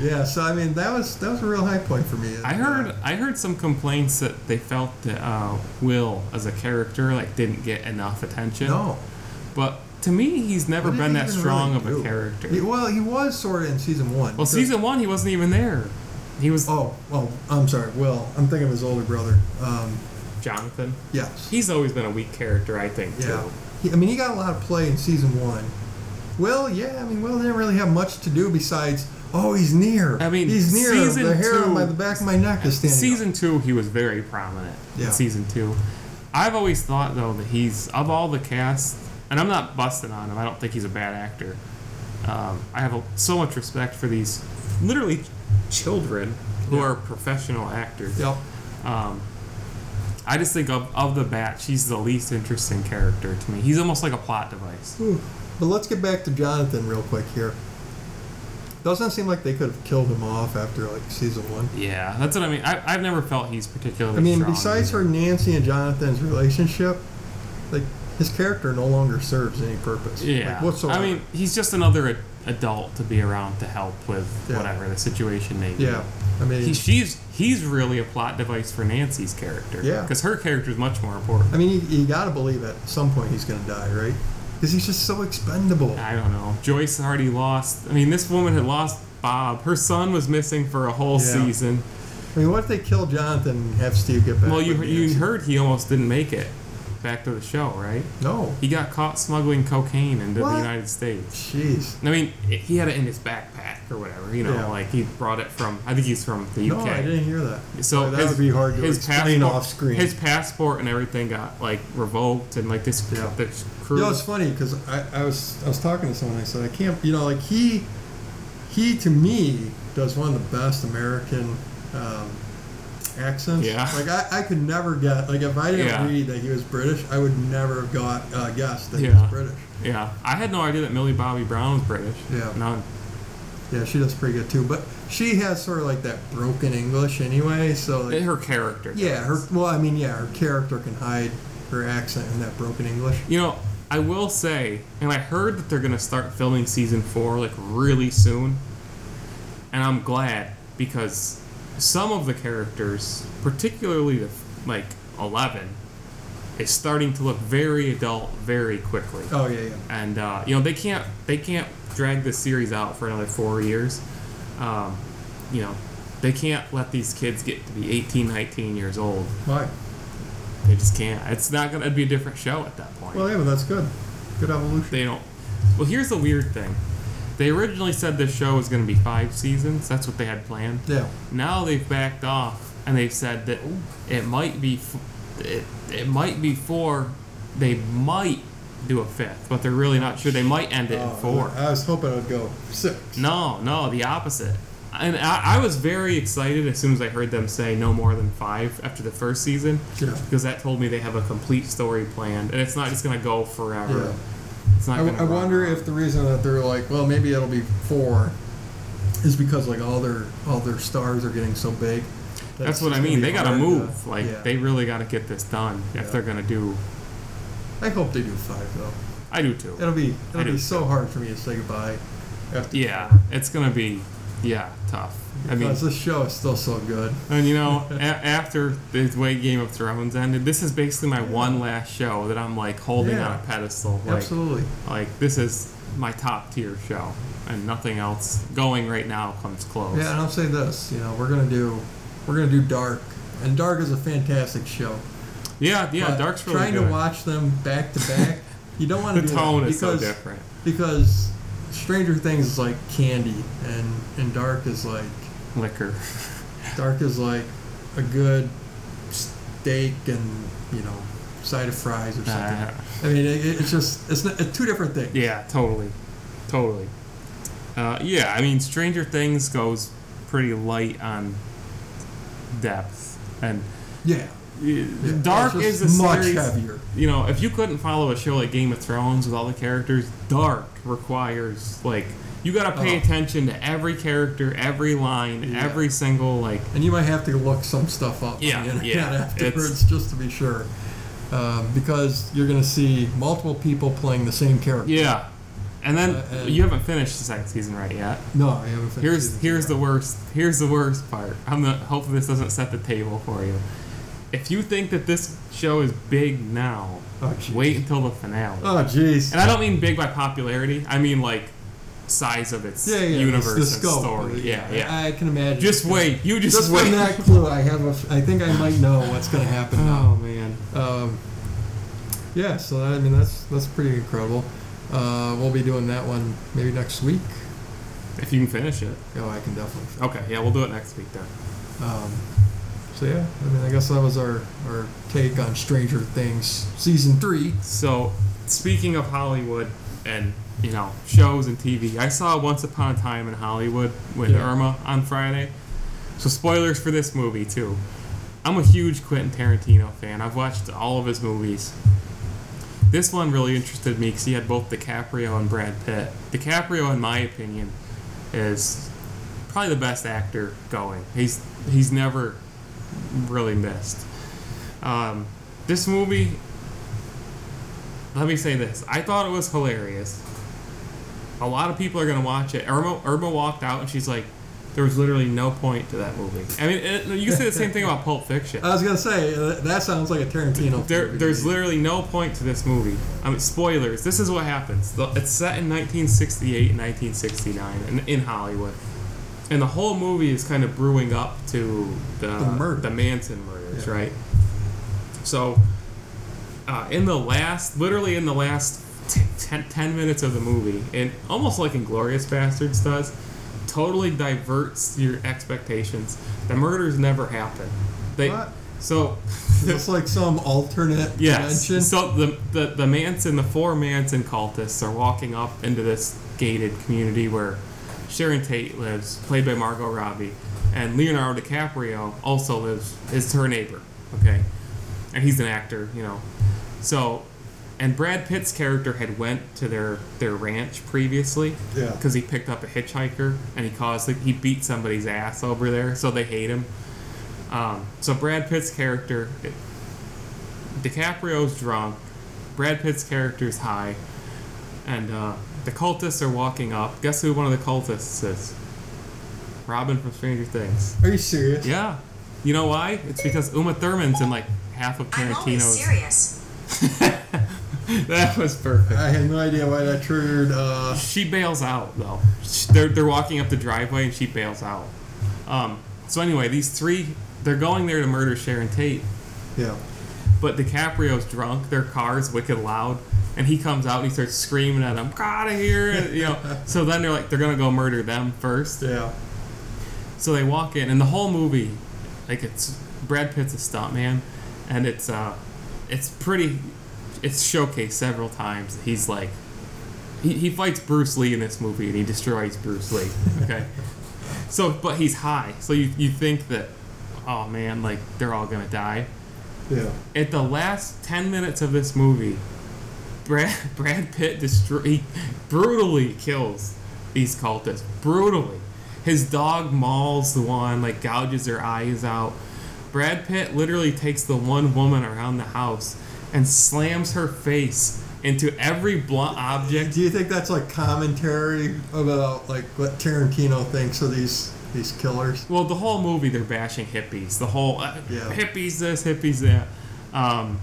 Yeah, so I mean that was that was a real high point for me. I heard I heard some complaints that they felt that uh, Will as a character like didn't get enough attention. no. But to me, he's never been that strong really of a character. He- well, he was sort of in season one. well, season one, he wasn't even there. He was Oh, well, I'm sorry, Will. I'm thinking of his older brother. Um, Jonathan. yes. He's always been a weak character, I think, Yeah. too. He, I mean, he got a lot of play in season one, Will, yeah, I mean, Will didn't really have much to do besides, oh, he's near. I mean, he's near. season The hair on my, the back of my neck is standing. Season two, he was very prominent. Yeah. In season two, I've always thought though that he's of all the cast, and I'm not busting on him. I don't think he's a bad actor. Um, I have a, so much respect for these literally children who Yeah. are professional actors. Yep. Um, I just think of, of the batch, he's the least interesting character to me. He's almost like a plot device. Ooh. But let's get back to Jonathan real quick here. Doesn't seem like they could have killed him off after like season one. Yeah, that's what I mean. I, I've never felt he's particularly. I mean, besides either. for Nancy and Jonathan's relationship, like his character no longer serves any purpose. Yeah. Like, whatsoever. I mean, he's just another ad- adult to be around to help with Yeah. whatever the situation may be. yeah. I mean, He, she's he's really a plot device for Nancy's character. Yeah. Because her character is much more important. I mean, you, you got to believe at some point he's going to die, right? Because he's just so expendable. I don't know. Joyce already lost. I mean, this woman had lost Bob. Her son was missing for a whole Yeah. season. I mean, what if they kill Jonathan and have Steve get back? Well, you you Nancy? heard he almost didn't make it back to the show, right? No. He got caught smuggling cocaine into What? the United States. Jeez. I mean, he had it in his backpack or whatever. You know, Yeah. like he brought it from. I think he's from the No, UK. I didn't hear that. So Boy, that his, would be hard to his explain passport, off screen. His passport and everything got like revoked, and like this, Yeah. this crew. You know, it's funny because I, I was I was talking to someone. I said I can't. You know, like he he to me does one of the best American um, accents. Yeah. Like I, I could never get like if I didn't Yeah. read that he was British, I would never have got uh, guessed that he was British. yeah, I had no idea that Millie Bobby Brown was British. Yeah. None. Yeah, she does pretty good too. But she has sort of like that broken English anyway. So like, Her character. yeah, her well, I mean, yeah, her character can hide her accent in that broken English. You know, I will say, and I heard that they're gonna start filming season four like really soon, and I'm glad because some of the characters, particularly the like Eleven, is starting to look very adult very quickly. Oh yeah, yeah. and uh, you know they can't they can't drag this series out for another four years um, you know they can't let these kids get to be 18 19 years old Why? they just can't it's not gonna it'd be a different show at that point Well, yeah, but that's good. Good evolution. they don't well here's the weird thing they originally said this show was going to be five seasons that's what they had planned Yeah. now they've backed off and they've said that it might be f- it, it might be four they might do a fifth but they're really not sure they might end it in oh, four. I was hoping it would go six. No, no, the opposite. And I, I was very excited as soon as I heard them say no more than five after the first season, Yeah. because that told me they have a complete story planned, and it's not just gonna go forever. Yeah. It's not I. I wonder if the reason that they're like, well, maybe it'll be four, is because like all their all their stars are getting so big. that That's it's what I just gonna mean. be They gotta hard to- move. like yeah. they really gotta get this done Yeah. if they're gonna do. I hope they do five though. I do too. It'll be I it'll do be so hard for me to say goodbye. After Yeah, it's gonna be, yeah, tough. I mean, this show is still so good. And you know, a- after the way Game of Thrones ended, this is basically my one last show that I'm like holding Yeah. on a pedestal. Like, Absolutely. like this is my top tier show, and nothing else going right now comes close. Yeah, and I'll say this. You know, we're gonna do we're gonna do Dark, and Dark is a fantastic show. yeah, yeah. But Dark's really trying good. to watch them back to back. You don't want to the do tone is so because different. because Stranger Things is like candy, and and Dark is like Liquor. Dark is like a good steak and you know side of fries or something. Uh, I mean, it, it's just it's, not, it's two different things. yeah, totally, totally. Uh, yeah, I mean, Stranger Things goes pretty light on depth, and Yeah, Yeah, Dark is a much series. heavier. you know, if you couldn't follow a show like Game of Thrones with all the characters, Dark requires like you got to pay Oh. attention to every character, every line, Yeah. every single like. And you might have to look some stuff up Yeah, on the internet yeah, afterwards just to be sure. Um, because you're going to see multiple people playing the same character. Yeah, and then Uh, and- you haven't finished the second season right yet. No, I haven't finished Here's here's the worst. Here's the worst part. I'm the hopefully this doesn't set the table for you. If you think that this show is big now. Oh, wait until the finale. Oh, jeez. And I don't mean big by popularity. I mean like size of its yeah, yeah, universe the, scope. story. Yeah, yeah. I, I can imagine. Just wait. You just, Just wait. from that clue, I have a. I think I might know what's going to happen oh now. man. Um, yeah, so I mean that's that's pretty incredible. Uh, we'll be doing that one maybe next week. If you can finish it. Oh, I can definitely. Okay, yeah, we'll do it next week then. Um, so yeah, I mean, I guess that was our our take on Stranger Things season three. So, speaking of Hollywood and you know shows and TV, I saw Once Upon a Time in Hollywood with Yeah. Irma on Friday. So spoilers for this movie too. I'm a huge Quentin Tarantino fan. I've watched all of his movies. This one really interested me because he had both DiCaprio and Brad Pitt. DiCaprio, in my opinion, is probably the best actor going. He's he's never really missed. Um, this movie let me say this. I thought it was hilarious. A lot of people are going to watch it. Irma, Irma walked out and she's like, there was literally no point to that movie. I mean, it, you can say the same thing about Pulp Fiction. I was gonna say uh, that sounds like a Tarantino. There, there's literally no point to this movie. I mean, spoilers. This is what happens. It's set in 1968 and 1969 in, in Hollywood, and the whole movie is kind of brewing up to the The murder. the Manson murders, Yeah. right? So, uh, in the last, literally in the last t- 10, 10 minutes of the movie, and almost like Inglourious Basterds does, totally diverts your expectations. The murders never happen. They What? so. It's like some alternate Yes. dimension. So the, the the Manson, the four Manson cultists are walking up into this gated community where Sharon Tate lives, played by Margot Robbie, and Leonardo DiCaprio also lives. Is her neighbor. Okay, and he's an actor, you know. So, and Brad Pitt's character had went to their their ranch previously Yeah. because he picked up a hitchhiker and he caused he beat somebody's ass over there, so they hate him. Um, so Brad Pitt's character, DiCaprio's drunk, Brad Pitt's character's high, and uh, the cultists are walking up. Guess who one of the cultists is? Robin from Stranger Things. Are you serious? Yeah. You know why? It's because Uma Thurman's in like half of Tarantino's. I'm always Tarantino's. serious. that was perfect. I had no idea why that triggered. Uh, She bails out though. They're they're walking up the driveway and she bails out. Um, so anyway, these three they're going there to murder Sharon Tate, yeah. but DiCaprio's drunk. Their car's wicked loud, and he comes out and he starts screaming at them, "Get out of here!" You know. so then they're like they're gonna go murder them first. Yeah. So they walk in, and the whole movie, like it's Brad Pitt's a stuntman, and it's uh, it's pretty, it's showcased several times. He's like, he, he fights Bruce Lee in this movie, and he destroys Bruce Lee. Okay, so but he's high, so you you think that, oh man, like they're all gonna die. Yeah. At the last ten minutes of this movie, Brad Brad Pitt destroy he brutally kills these cultists brutally. His dog mauls the one, like gouges their eyes out. Brad Pitt literally takes the one woman around the house and slams her face into every blunt object. Do you think that's like commentary about like what Tarantino thinks of these these killers? Well, the whole movie they're bashing hippies. The whole uh, Yeah. hippies this, hippies that. Um,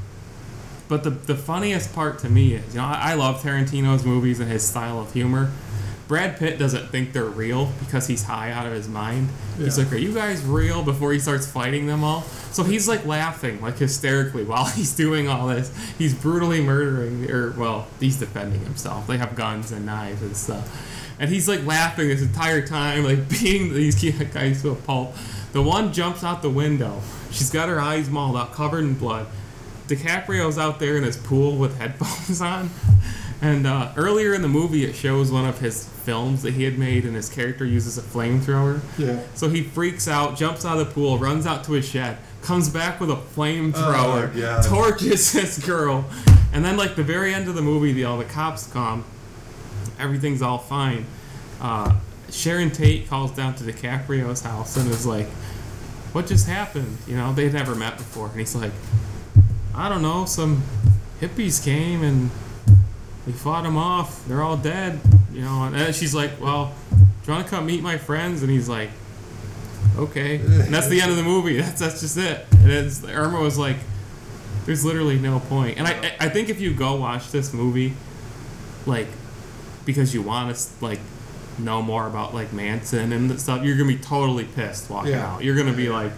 but the the funniest part to me is, you know, I, I love Tarantino's movies and his style of humor. Brad Pitt doesn't think they're real because he's high out of his mind. He's like, "Are you guys real?" Before he starts fighting them all, so he's like laughing like hysterically while he's doing all this. He's brutally murdering, or well, he's defending himself. They have guns and knives and stuff, and he's like laughing this entire time, like beating these guys to a pulp. The one jumps out the window. She's got her eyes mauled out, covered in blood. DiCaprio's out there in his pool with headphones on. And uh, earlier in the movie, it shows one of his films that he had made, and his character uses a flamethrower. Yeah. So he freaks out, jumps out of the pool, runs out to his shed, comes back with a flamethrower, Oh, God. torches this girl, and then like the very end of the movie, the all the cops come, everything's all fine. Uh, Sharon Tate calls down to DiCaprio's house and is like, "What just happened?" You know, they'd never met before, and he's like, "I don't know, some hippies came and." We fought them off. They're all dead, you know. And then she's like, "Well, do you want to come meet my friends?" And he's like, "Okay." And that's the end of the movie. That's that's just it. And it's Irma was like, "There's literally no point." And I I- I think if you go watch this movie, like, because you want to like know more about like Manson and stuff, you're gonna be totally pissed walking Yeah. out. You're gonna be like,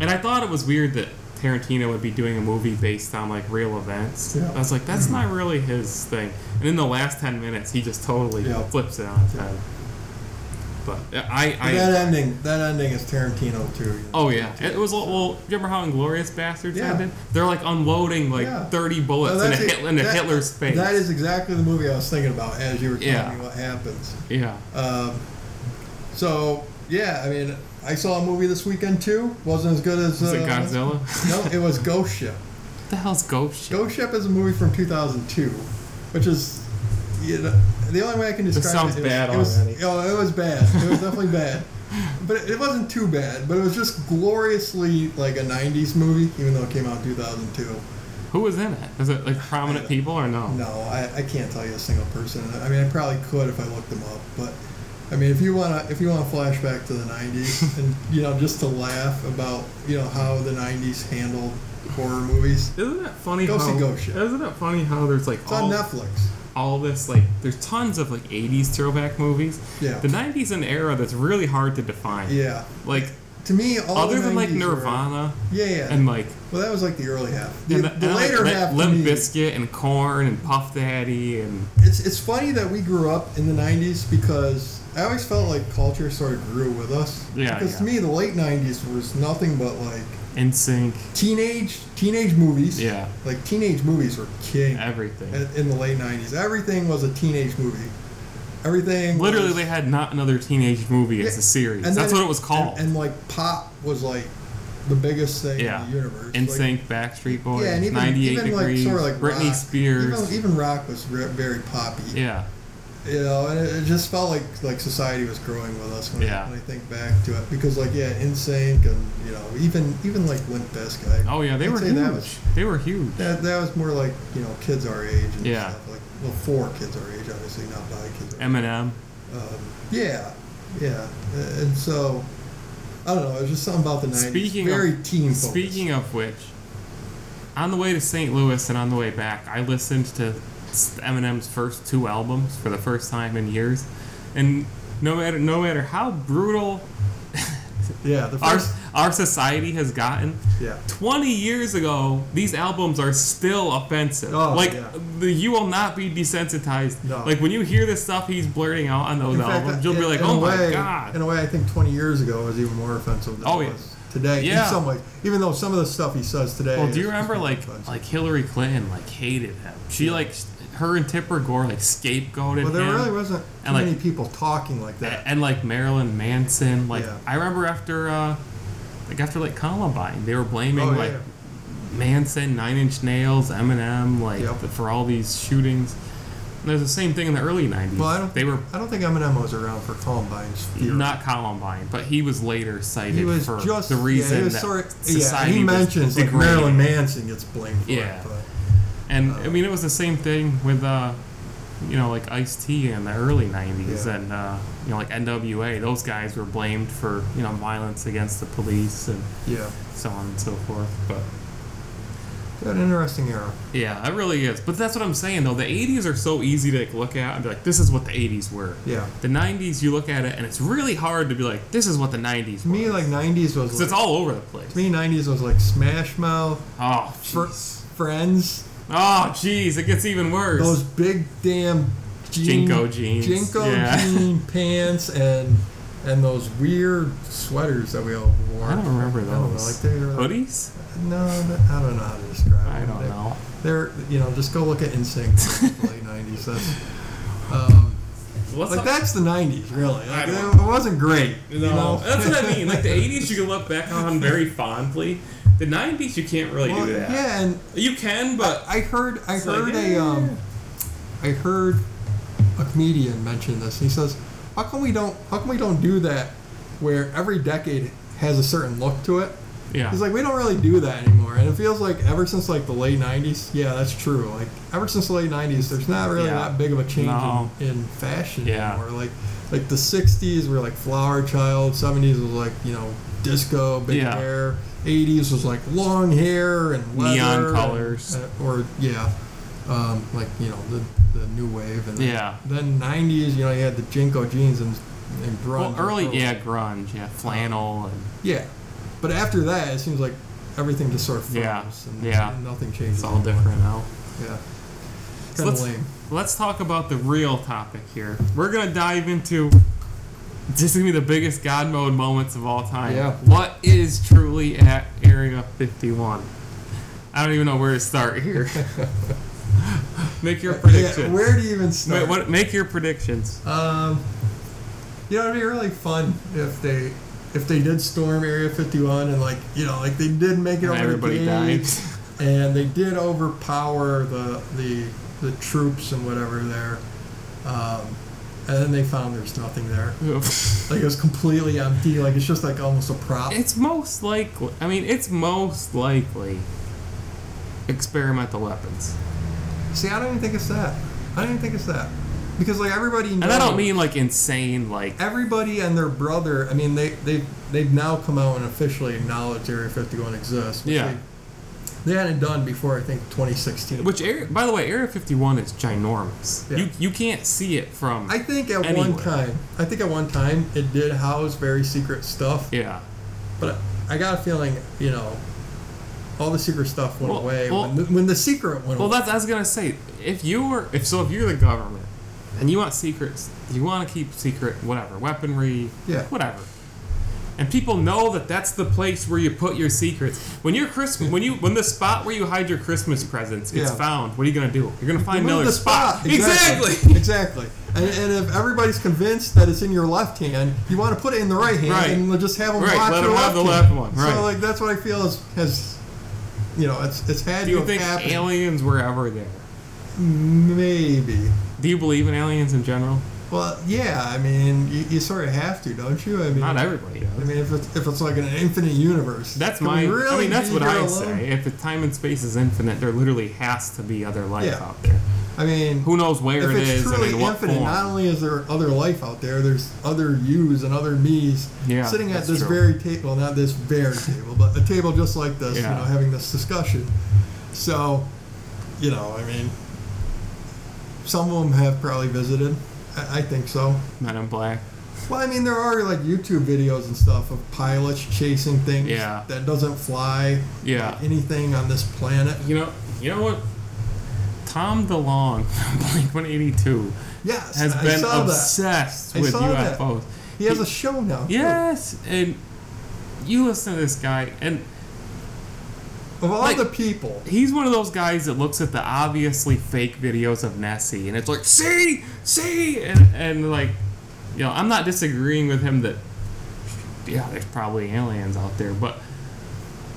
and I thought it was weird that Tarantino would be doing a movie based on like real events. Yeah. I was like, that's not really his thing. And in the last ten minutes, he just totally Yeah. flips it on its head. But I, I, that ending, that ending is Tarantino too. you know. oh yeah, it was well. You remember how Inglourious Basterds Yeah. ended? They're like unloading like Yeah. thirty bullets Well, in, a. Hitler, in a That- Hitler's face. That is exactly the movie I was thinking about as you were telling Yeah. me what happens. yeah. Um, so yeah, I mean, I saw a movie this weekend too. wasn't as good as Was it uh, Godzilla? No, it was Ghost Ship. What the hell's Ghost Ship? Ghost Ship is a movie from 2002, which is, you know, the only way I can describe sounds it. bad it was, already. It was, oh, it was bad. It was definitely bad. But it, it wasn't too bad. But it was just gloriously like a 90s movie, even though it came out in 2002. Who was in it? Is it like prominent people or no? No, I, I can't tell you a single person. I mean, I probably could if I looked them up, but I mean, if you wanna if you want to flashback to the '90s and you know just to laugh about you know how the '90s handled horror movies, Isn't that funny Go how? see Ghost Ship. Isn't it funny how there's like it's all, on Netflix. all this like there's tons of like 80s throwback movies. Yeah, The 90s an era that's really hard to define. yeah. Like To me, all other the than like 90s were- Nirvana yeah, yeah. and like well, that was like the early half. The, the, and later like, half. to Limp Bizkit and Korn and Puff Daddy and It's it's funny that we grew up in the '90s because I always felt like culture sort of grew with us. Yeah, Because to me, the late '90s was nothing but like NSYNC. teenage teenage movies. Yeah, Like teenage movies were king everything. in in the late '90s. Everything was a teenage movie. Everything. Literally, was- they had not another teenage movie as a series. That's then what it was called. And, and, like pop was like the biggest thing Yeah. in the universe. NSYNC, Like, Backstreet Boys, yeah, and even 98 even Degrees, like sort of like Britney rock, Spears. Even, even rock was very poppy. yeah, You know, and it, it just felt like like society was growing with us when, Yeah. I, when I think back to it. Because like yeah, NSYNC and you know even even like Limp Bizkit. Oh yeah, they I'd were huge. that was- they were huge. That, that was more like you know kids our age and Yeah. stuff like well for kids our age obviously not by kids. Eminem. Um, yeah, yeah, and so I don't know. It was just something about the nineties. Speaking very of teen. focused. Speaking of which, on the way to St. Louis and on the way back, I listened to Eminem's first two albums for the first time in years, and no matter no matter how brutal yeah, the our first. our society has gotten, yeah, 20 years ago, these albums are still offensive. Oh, like, yeah. the, you will not be desensitized. No. Like, when you hear the stuff he's blurting out on those In fact, albums, you'll be like, oh a my way- god. In a way, I think twenty years ago was even more offensive than Oh, it yeah. was today. Yeah. In some ways, even though some of the stuff he says today. Well, do you remember like offensive. like Hillary Clinton like hated him? She Yeah. like her and Tipper Gore like scapegoated Well, there him. really wasn't too And, like- many people talking like that. and like Marilyn Manson. Like Yeah. I remember after uh like after like Columbine, they were blaming Oh, like yeah. Manson, Nine Inch Nails, Eminem, like Yep. for all these shootings. And there's the same thing in the early '90s. Well, I don't. they were I don't think Eminem was around for Columbine's not Columbine, but he was later cited was for just the reason yeah, was that sort society yeah, he was mentions like. Marilyn Manson gets blamed for Yeah. it. And I mean, it was the same thing with, uh, you know, like Ice T in the early '90s, Yeah. and uh, you know, like NWA. Those guys were blamed for you know violence against the police and yeah, so on and so forth. But an interesting era. yeah, it really is. But that's what I'm saying though. The '80s are so easy to like, look at and be like, "This is what the '80s were." Yeah. The '90s, you look at it, and it's really hard to be like, "This is what the '90s." To me, like '90s was. Like, it's all over the place. to me, '90s was like Smash Mouth, Oh, Fr- Friends, Oh, jeez, it gets even worse. those big damn jean, JNCO jeans, JNCO yeah. jean pants, and and those weird sweaters that we all wore. I don't remember I don't know, those. like they were like, Hoodies? No, I don't know how to describe. I them. don't They- know. They're you know just go look at NSYNC late '90s. That's um, What's like up? that's the '90s, really. Like, it, it wasn't great. No, you know? that's what I mean. Like the '80s, you can look back on very fondly. The '90s, you can't really Well, do that. yeah, and You can, but I heard I It's like, heard eh. a um, I heard a comedian mention this. He says, "How come we don't? How come we don't do that? Where every decade has a certain look to it." yeah, He's like, we don't really do that anymore, and it feels like ever since like the late '90s. Yeah, that's true. Like ever since the late '90s, there's not really Yeah. that big of a change No. in, in fashion Yeah. anymore. Like like the '60s were like Flower Child, '70s was like you know disco, big Yeah. hair. '80s was like long hair and Neon and- colors. uh, or yeah, um, like you know the the new wave, and Yeah. Then '90s, you know, you had the JNCO jeans and and grunge. well, early, and- yeah, grunge, yeah, flannel, and yeah, but after that, it seems like everything just sort of. Yeah, And, yeah. and nothing changes. It's all different now. Yeah. So of let's- lame. Let's talk about the real topic here. We're gonna dive into just gonna be the biggest God mode moments of all time. Yeah. What is truly at Area 51? I don't even know where to start here. make your predictions. Yeah, where do you even start? Wait, what, make your predictions. Um, you know, it'd be really fun if they if they did storm Area 51 and like you know like they did make it And over everybody gate and they did overpower the the the troops and whatever there. Um, and then they found there's nothing there. Like it was completely empty. Like it's just like almost a prop. it's most likely. I mean, it's most likely experimental weapons, See, I don't even think it's that. I don't even think it's that because like everybody knows. and I don't mean like insane. Like everybody and their brother. I mean, they they they've now come out and officially acknowledged Area 51 exists. Yeah. They, they hadn't done before. I think 2016. Which area? By the way, Area 51 is ginormous. Yeah. You you can't see it from. I think at Anywhere. one time, I think at one time it did house very secret stuff. yeah. But I got a feeling, you know, all the secret stuff went Well- away well- when, the, when the secret went Well, away. that's I was gonna say. If you were, if so, if you're the government and you want secrets, you want to keep secret whatever weaponry, Yeah. whatever. And people know that that's the place where you put your secrets. When your Christmas, when you, when the spot where you hide your Christmas presents gets Yeah. found, what are you gonna do? You're gonna find Move another the spot. Exactly. Exactly. exactly. And, and if everybody's convinced that it's in your left hand, you want to put it in the right hand Right. and just have them Right, watch let your 'em left have the left one, right. So like that's what I feel is has, you know, it's it's had Do you think happened. aliens were ever there? Maybe. Do you believe in aliens in general? Well, yeah. I mean, you, you sort of have to, don't you? I mean, Not everybody does. I mean, if it's if it's like an infinite universe, That's my. really I mean, that's what I say. If the time and space is infinite, there literally has to be other life Yeah. out there. I mean, Who knows where if it it's is and in what infinite, form? not only is there other life out there, there's other yous and other me's Yeah, sitting at this true. very table, not this very table, but a table just like this, Yeah. you know, having this discussion. So, you know, I mean, some of them have probably visited. I, I think so. Men in Black. Well, I mean, there are like YouTube videos and stuff of pilots chasing things Yeah. that doesn't fly. Yeah. like anything on this planet. You know. You know what? Tom DeLonge Blink 182 Yes, has I been that. obsessed I with saw that. UFOs. He has a show now. too. Yes, and you listen to this guy, and Of all Like- the people, he's one of those guys that looks at the obviously fake videos of Nessie, and it's like, see, see, and, and like, you know, I'm not disagreeing with him that, yeah, there's probably aliens out there, but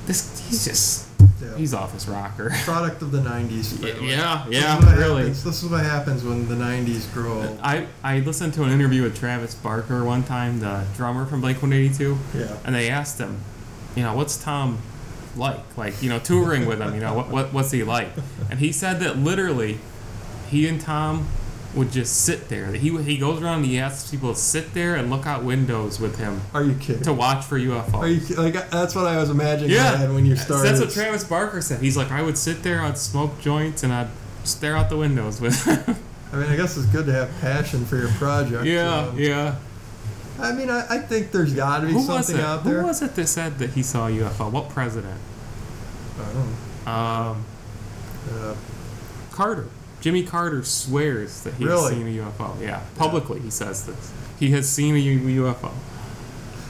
this, he's just, Yeah. he's off his rocker. product of the '90s. by the. Yeah, This yeah, what really. happens- This is what happens when the '90s grow old. I, I listened to an interview with Travis Barker one time, the drummer from Blink 182, Yeah. and they asked him, you know, what's Tom like? Like, you know, touring with him, you know, what, what what's he like? And he said that literally, he and Tom would just sit there. He he goes around and he asks people to sit there and look out windows with him Are you kidding? to watch for UFOs. Are you like that's what I was imagining yeah, when you started. That's what Travis Barker said. He's like, I would sit there, I'd smoke joints, and I'd stare out the windows with him. I mean, I guess it's good to have passion for your project. yeah, um, yeah. I mean, I, I think there's got to be Who was something it? out Who was it that said that he saw a UFO? What president? I don't know. Um, Uh, Carter. Jimmy Carter swears that he's Really? seen a UFO. Yeah, publicly he says this. He has seen a UFO. well,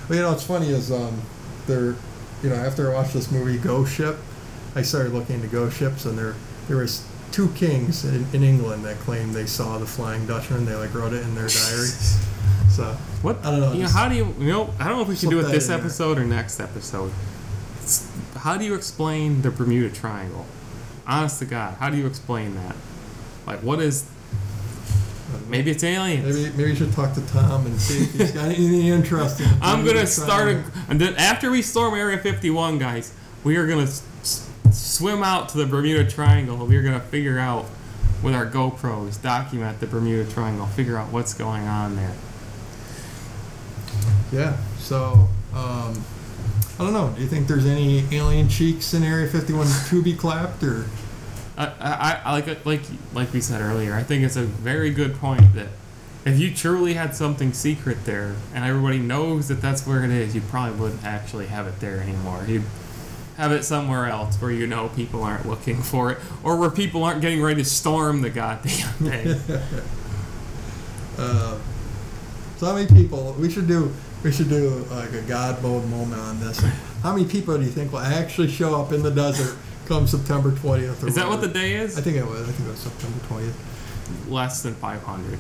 you know, what's funny is um, there, you know, after I watched this movie Ghost Ship, I started looking into ghost ships, and there there was two kings in, in England that claimed they saw the Flying Dutchman. They like wrote it in their diary. So What? I don't know, You know, how do you? You know, I don't know if we should do it this in there. episode or next episode. It's- how do you explain the Bermuda Triangle? Honest to God, how do you explain that? Like, what is? I don't know. Maybe it's aliens. Maybe maybe you should talk to Tom and see if he's got anything interesting. I'm gonna start a, and then after we storm Area 51, guys, we are gonna swim out to the Bermuda Triangle. We are gonna figure out with our GoPros, document the Bermuda Triangle, figure out what's going on there. Yeah. So um, I don't know. Do you think there's any alien cheeks in Area 51 to be clapped, or I, I, I like like like we said earlier. I think it's a very good point that if you truly had something secret there and everybody knows that that's where it is, you probably wouldn't actually have it there anymore. You have it somewhere else where you know people aren't looking for it, or where people aren't getting ready to storm the goddamn thing. Uh, so how many people? We should do. We should do like a God mode moment on this. How many people do you think will actually show up in the desert come September twentieth? is that what the day is? I think it was. I think it was September twentieth. Less than 500.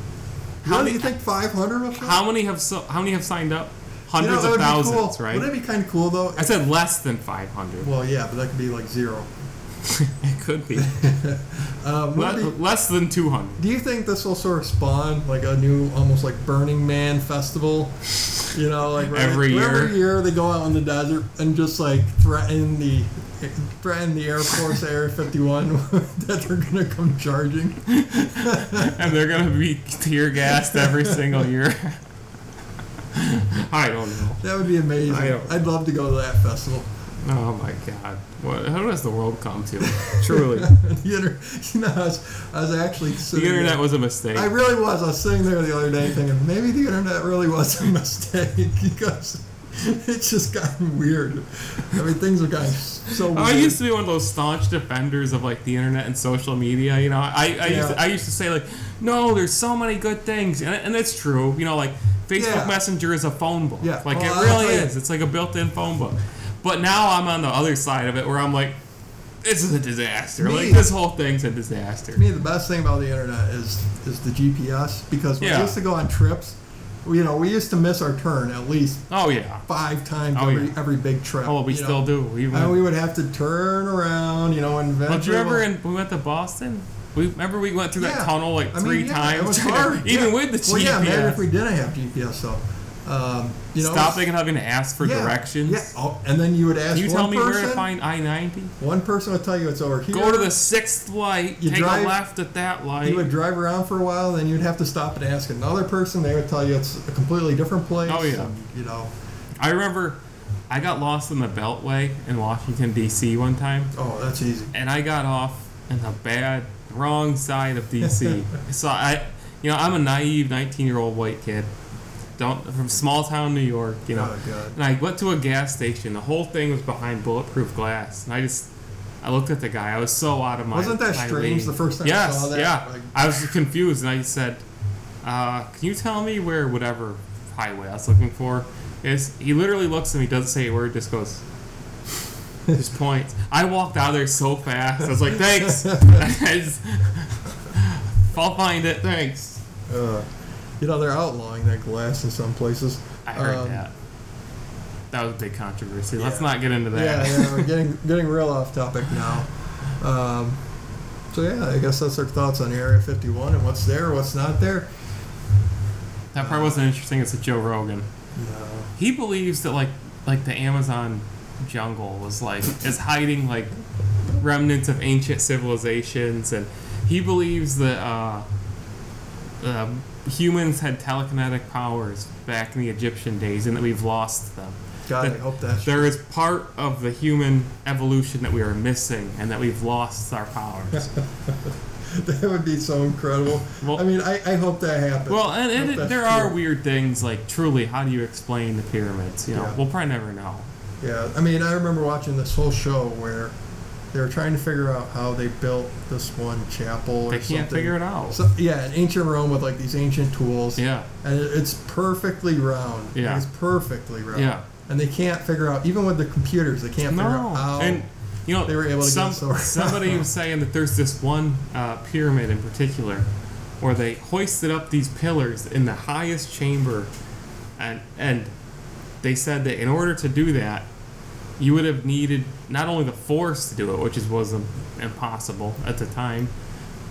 How How do you think five hundred? How many have so? How many have signed up? You know, Hundreds of thousands, cool. right? Wouldn't it be kind of cool though? I said less than 500. well, yeah, but that could be like zero. it could be. Um, Le- be- less than 200. do you think this will sort of spawn like a new, almost like Burning Man festival? You know, like right- Every year. Every year they go out in the desert and just like threaten the threaten the Air Force Area 51 that they're gonna come charging. and they're gonna be tear gassed every single year. I don't know. That would be amazing. I don't- I'd love to go to that festival. Oh my god. What, how does the world come to? Truly. the inter- you know, I was, I was actually the sitting internet was a mistake. I really was. I was sitting there the other day thinking maybe the internet really was a mistake because it's just gotten weird. I mean, things have gotten so weird. I used to be one of those staunch defenders of like the internet and social media. You know, I, I, used, to, I used to say like, no, there's so many good things, and, and it's true. You know, like Facebook Yeah. Messenger is a phone book. Yeah. like Well, it really is. It's like a built-in phone book. But now I'm on the other side of it, where I'm like, this is a disaster. Me- like this whole thing's a disaster. To me, the best thing about the internet is is the GPS because when Yeah. we used to go on trips, we- you know, we used to miss our turn at least Oh yeah. five times Oh, every yeah. every big trip. Oh, we still know. do. We And we would have to turn around, you know, and Don't you along. In, we went to Boston. We remember we went through Yeah. that tunnel like I mean, three yeah, times. It was hard. even with the well, GPS. yeah, imagine if we didn't have GPS, though. Um, you know, Stop thinking having to ask for yeah, directions. Yeah. Oh, and then you would ask Can you one tell me person. where to find I ninety? One person would tell you it's over here. Go to the sixth light. You take drive- a left at that light. You would drive around for a while, then you'd have to stop and ask another person. They would tell you it's a completely different place. Oh, yeah. and, you know. I remember I got lost in the Beltway in Washington D.C. one time, Oh, that's easy. and I got off in the bad, wrong side of D.C. so I, you know, I'm a naive 19 year old white kid, don't from small town New York, you know. Oh, God. And I went to a gas station. The whole thing was behind bulletproof glass, and I just. I looked at the guy. I was so out of my. Wasn't that strange the first time I yes, saw that? Yeah, Like- I was confused, and I said, uh, "Can you tell me where whatever highway I was looking for is?" He literally looks at me, doesn't say a word, just goes, just points. I walked out of there so fast. I was like, "Thanks." I just, I'll find it. Thanks. Uh, you know, they're outlawing that glass in some places. I heard Um, that. That was a big controversy. Let's not get into that. Yeah, yeah, we're getting getting real off topic now. Um, so yeah, I guess that's our thoughts on Area 51 and what's there, what's not there. That part wasn't interesting. It's a Joe Rogan. No. He believes that like like the Amazon jungle was like is hiding like remnants of ancient civilizations, and he believes that uh, um, humans had telekinetic powers back in the Egyptian days, and that we've lost them. God, I hope that's There is part of the human evolution that we are missing, and that we've lost our powers. that would be so incredible. Well- I mean, I, I hope that happens. Well, and, and that's there are weird things like truly, how do you explain the pyramids? You know, Yeah. we'll probably never know. Yeah, I mean, I remember watching this whole show where they were trying to figure out how they built this one chapel. Or They can't something. figure it out. So, yeah, in ancient Rome with like these ancient tools. Yeah, And it- it's perfectly round. Yeah. It's perfectly round. yeah. And they can't figure out, even with the computers, they can't figure out how. and you know, they were able to get some, so- somebody was saying that there's this one uh, pyramid in particular where they hoisted up these pillars in the highest chamber, and and they said that in order to do that, you would have needed not only the force to do it, which was impossible at the time,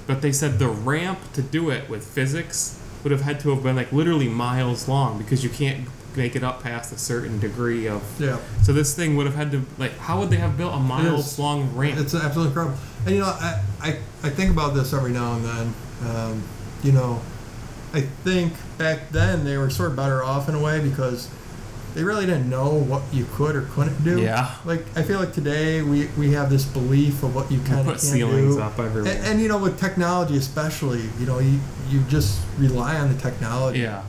but they said the ramp to do it with physics would have had to have been like literally miles long because you can't make it up past a certain degree of yeah. so this thing would have had to like how would they have built a miles long ramp? It's absolutely incredible. And you know, I, I, I think about this every now and then. Um, you know, I think back then they were sort of better off in a way because they really didn't know what you could or couldn't do. Yeah. Like I feel like today we, we have this belief of what you You can and put can't ceilings do. up everywhere. And, and you know, with technology especially, you know, you you just rely on the technology. yeah,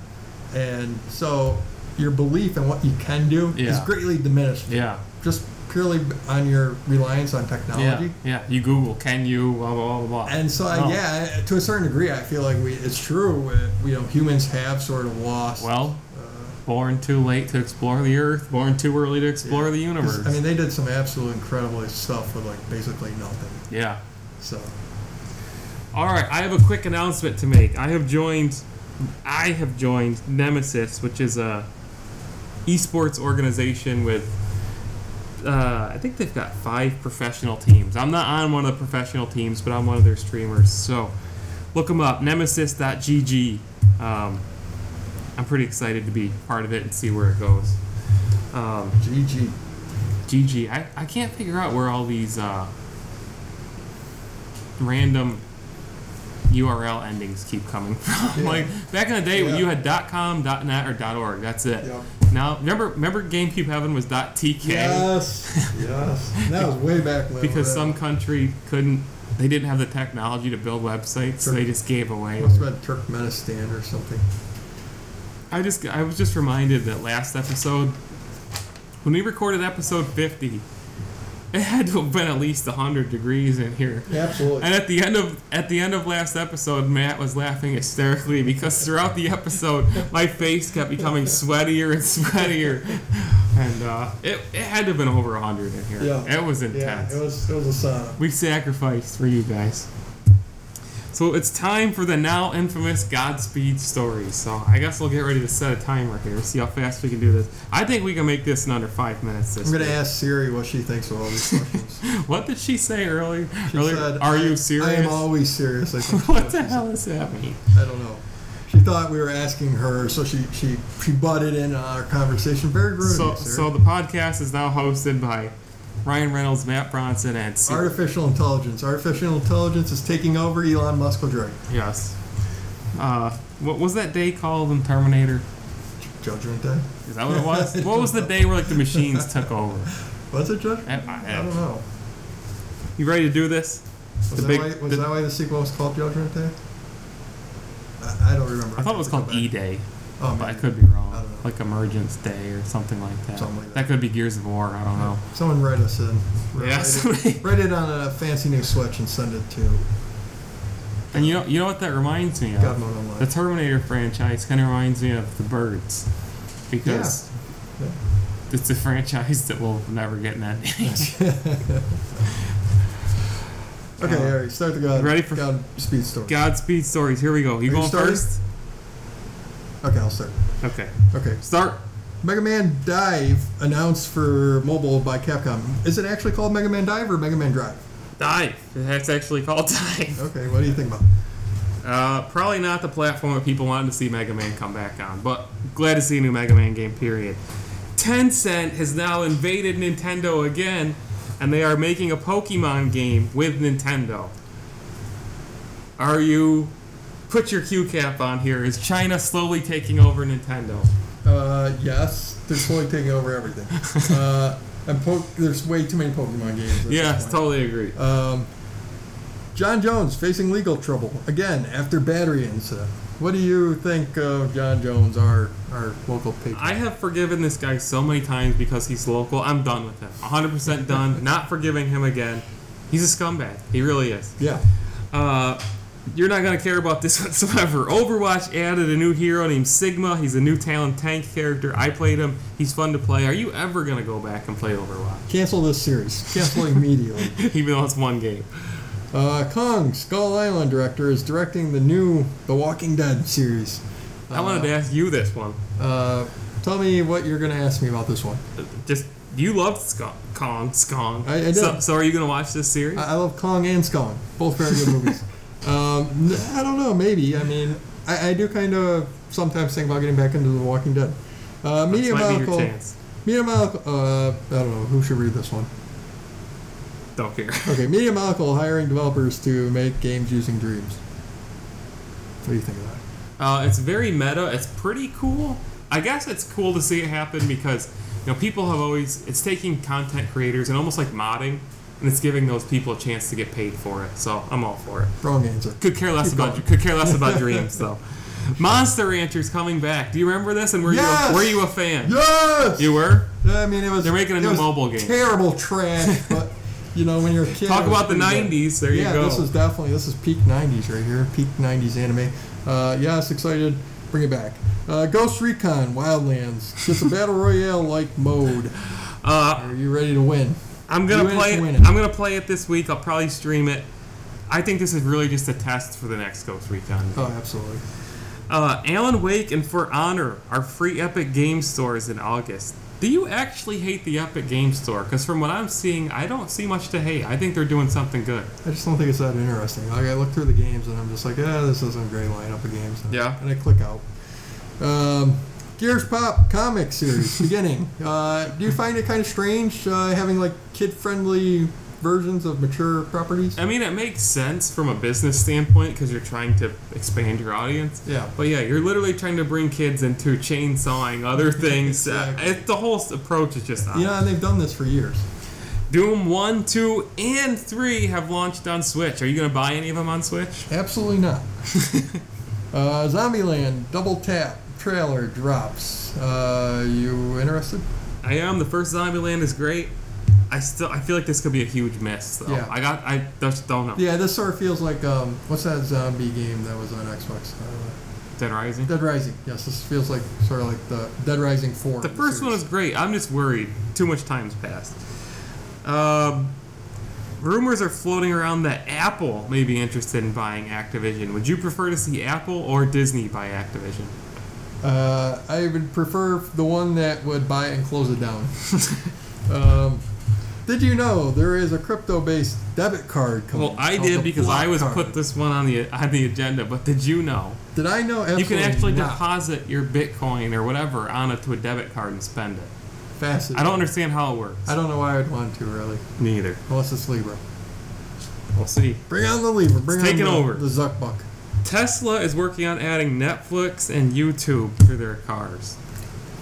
And so your belief in what you can do is greatly diminished yeah, just purely on your reliance on technology. Yeah, yeah. You Google, can you, blah, blah, blah, blah. And so, Oh. yeah, to a certain degree, I feel like we it's true. uh, You know, humans have sort of lost. Well, born too late to explore the Earth, born too early to explore the universe. I mean, they did some absolute incredible stuff with like basically nothing. yeah. So, All right, I have a quick announcement to make. I have joined, I have joined Nemesis, which is a esports organization with, uh, I think they've got five professional teams. I'm not on one of the professional teams, but I'm one of their streamers. So, look them up, Nemesis.gg. Um, I'm pretty excited to be part of it and see where it goes. Um, GG. GG. I, I can't figure out where all these uh, random URL endings keep coming from. Yeah. like back in the day when Yeah. you had .com, .net, or .org. That's it. Yep. Now remember remember GameCube Heaven was .tk Yes. yes. That was way back when. because some country couldn't. They didn't have the technology to build websites, so they just gave away. must have been Turkmenistan or something. I just I was just reminded that last episode when we recorded episode 50 it had to have been at least 100 degrees in here. Absolutely. And at the end of at the end of last episode, Matt was laughing hysterically because throughout the episode, my face kept becoming sweatier and sweatier, and uh, it, it had to have been over 100 in here. Yeah. It was intense. Yeah, it was it was a sauna. We sacrificed for you guys. So it's time for the now infamous Godspeed story. So I guess we'll get ready to set a timer here, see how fast we can do this. I think we can make this in under five minutes. This I'm gonna ask Siri what she thinks of all these questions. What did she say earlier? She earlier? said, Are you serious? I am always serious. I what the hell that mean? I don't know. She thought we were asking her, so she she she butted in on our conversation. Very rude. So, of you, Siri. so the podcast is now hosted by Ryan Reynolds, Matt Bronson, and C- Artificial intelligence. Artificial intelligence is taking over. Elon Musk will drink. yes. Uh, what was that day called in Terminator? Judgment Day. Is that what it was? what was the day where like the machines took over? Was it Judgment? I, I don't know. you ready to do this? Was, that, big- why, was the- that why the sequel was called Judgment Day? I, I don't remember. I thought it was called E Day, Oh, but I maybe. could be wrong. I don't know. Like Emergence Day or something like that. Something like that. could be Gears of War. I don't know. Someone write us in. Yeah, Write, somebody- it, write it on a fancy new switch and send it to And you know, you know what that reminds me of? God Mode Online. The Terminator franchise kind of reminds me of the Birds, because Yeah. it's a franchise that will never get an ending. okay, Uh, all right. Start the God. ready for- God Speed story. Godspeed stories. Here we go. You you going starting? first? Okay, I'll start. Okay. Okay. Start. Mega Man Dive announced for mobile by Capcom. Is it actually called Mega Man Dive or Mega Man Drive? Dive. That's actually called Dive. Okay, what do you think about? Uh, probably not the platform that people wanted to see Mega Man come back on, but glad to see a new Mega Man game. Period. Tencent has now invaded Nintendo again, and they are making a Pokemon game with Nintendo. Are you? Put your Q cap on here. Is China slowly taking over Nintendo? Uh, yes, they're slowly taking over everything. Uh, and po- there's way too many Pokemon games. Yes, totally agree. Um, Jon Jones facing legal trouble again after battery incident. What do you think of Jon Jones, our our local patron? I have forgiven this guy so many times because he's local. I'm done with him. 100% done. Not forgiving him again. He's a scumbag. He really is. yeah, Uh, you're not going to care about this whatsoever. Overwatch added a new hero named Sigma. He's a new talent tank character. I played him. He's fun to play. Are you ever going to go back and play Overwatch? cancel this series. Cancel immediately. Even though it's one game. Uh, Kong Skull Island director is directing the new The Walking Dead series. I wanted to ask you this one. Uh, tell me what you're going to ask me about this one. Just, you loved Ska- Kong, Skong. I- I did. So, so are you going to watch this series? I, I love Kong and Skong, both very good movies. Um, I don't know, maybe. I mean, I, I do kind of sometimes think about getting back into The Walking Dead. Uh, Media might be your Molecule. chance. Media Molecule. Uh, I don't know who should read this one. Don't care. Okay, Media Molecule hiring developers to make games using dreams. What do you think of that? Uh, it's very meta. It's pretty cool. I guess it's cool to see it happen because you know people have always it's taking content creators and almost like modding, and it's giving those people a chance to get paid for it. So I'm all for it. Wrong answer. Could care less Keep about going. could care less about dreams though. Monster Rancher's coming back. Do you remember this? And were Yes! you a, were you a fan? Yes. You were. Yeah, I mean, it was. They're making a new mobile game. Terrible trash, but you know when you're a kid. Talk about the '90s. There you go. yeah, this is definitely this is peak '90s right here. Peak '90s anime. Uh, yes, excited. Bring it back. Uh, Ghost Recon Wildlands. It's a battle royale like mode. uh, Are you ready to win? I'm gonna it play it. I'm gonna play it this week. I'll probably stream it. I think this is really just a test for the next Ghost Recon. Oh, absolutely. Uh, Alan Wake and For Honor are free Epic Game Stores in August. Do you actually hate the Epic Game Store? Because from what I'm seeing, I don't see much to hate. I think they're doing something good. I just don't think it's that interesting. Like I look through the games and I'm just like, yeah, this isn't a great lineup of games. Yeah. And I click out. Um, Gears Pop comic series beginning. Uh, do you find it kind of strange uh, having like kid-friendly versions of mature properties? I mean, it makes sense from a business standpoint because you're trying to expand your audience. Yeah. But yeah, you're literally trying to bring kids into chainsawing other things. Exactly. uh, it, the whole approach is just odd. Know, and they've done this for years. Doom 1, 2, and 3 have launched on Switch. Are you going to buy any of them on Switch? Absolutely not. uh, Zombieland Double Tap trailer drops. Uh, you interested? I am. The first Zombieland is great. I still I feel like this could be a huge miss though. Yeah. I got I just don't know. Yeah, this sort of feels like um, what's that zombie game that was on Xbox? Uh, Dead Rising. Dead Rising. Yes, this feels like sort of like the Dead Rising Four. The first one series. was great. I'm just worried. Too much time's passed. Um, rumors are floating around that Apple may be interested in buying Activision. Would you prefer to see Apple or Disney buy Activision? Uh, I would prefer the one that would buy it and close it down. um, did you know there is a crypto-based debit card coming? Well, I did because I was card. put this one on the on the agenda. But did you know Did I know? Absolutely you can actually not. deposit your Bitcoin or whatever onto a debit card and spend it? Fascinating. I don't understand how it works. I don't know why I'd want to really, Neither. unless it's Libra. We'll see. Bring on the Libra. Bring It's on taking the, over. the Zuck buck. Tesla is working on adding Netflix and YouTube to their cars.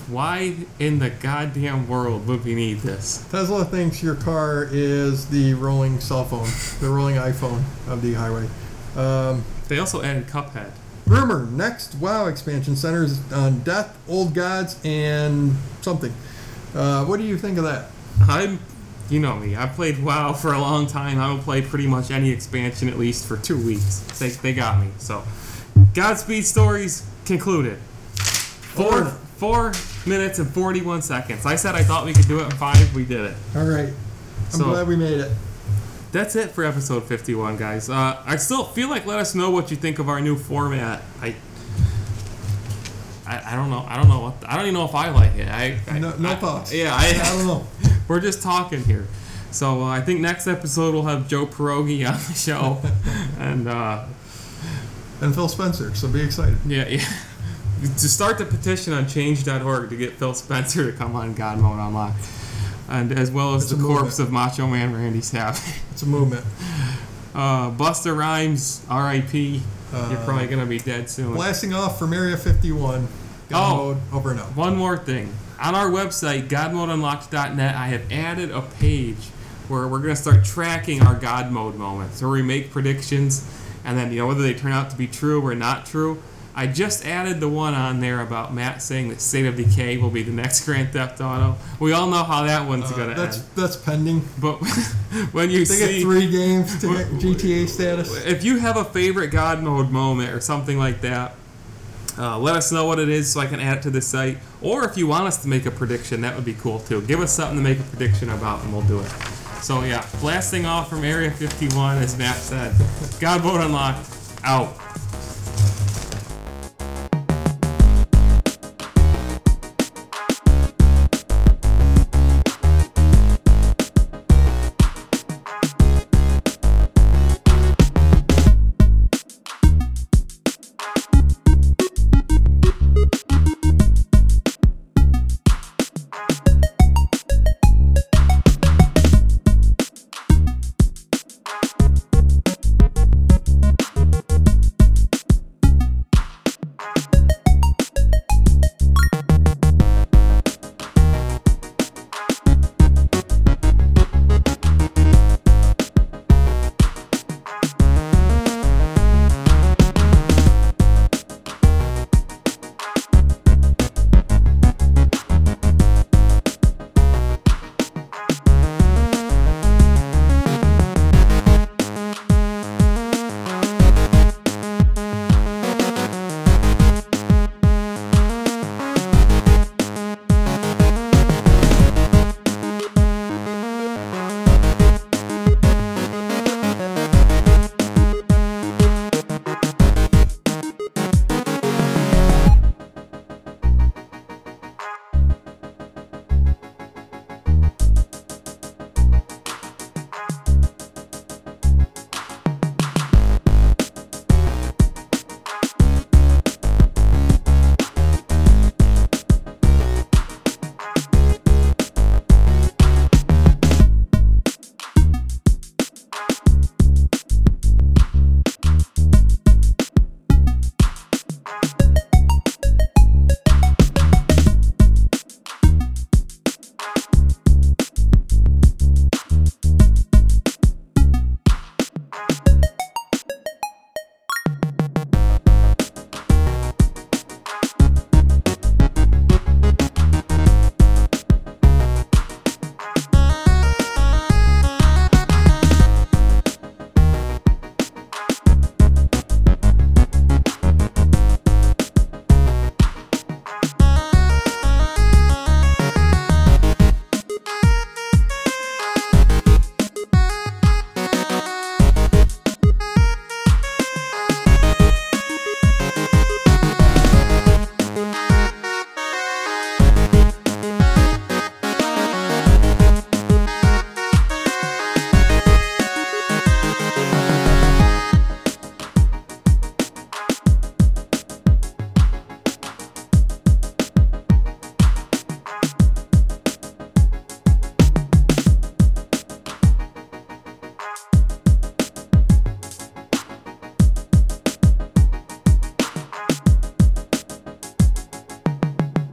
Why in the goddamn world would we need this? Tesla thinks your car is the rolling cell phone, the rolling iPhone of the highway. Um, They also added Cuphead. rumor: next WoW expansion centers on death, old gods, and something. Uh, what do you think of that? I'm, you know me. I've played WoW for a long time. I will play pretty much any expansion at least for two weeks. They, they got me. So, Godspeed Stories concluded. Four Oh. four minutes and forty one seconds. I said I thought we could do it in five. We did it. All right, I'm So- glad we made it. That's it for episode 51, guys. Uh, I still feel like let us know what you think of our new format. I, I, I don't know. I don't know what. I don't even know if I like it. I, I No, no I- thoughts. Yeah, I I, don't know. we're just talking here. So uh, I think next episode we'll have Joe Pierogi on the show, and uh, And Phil Spencer, so be excited. yeah, yeah. To start the petition on Change.org to get Phil Spencer to come on God Mode Unlocked, and as well as It's the corpse movement. of Macho Man Randy Savage. It's a movement. Uh, Busta Rhymes, R.I.P. You're Uh, probably gonna be dead soon. Blasting off from Area 51. God Oh. mode, over and out. One more thing. On our website, godmodeunlocked.net, I have added a page where we're going to start tracking our God mode moments. Where we make predictions, and then, you know, whether they turn out to be true or not true. I just added the one on there about Matt saying that State of Decay will be the next Grand Theft Auto. We all know how that one's Uh, going to that's end. that's pending. But when you They see. get three games to Wh- get GTA status. If you have a favorite God mode moment or something like that, uh, let us know what it is so I can add it to the site. Or if you want us to make a prediction, that would be cool too. Give us something to make a prediction about and we'll do it. So yeah, blasting off from Area 51, as Matt said. God mode unlocked. Out.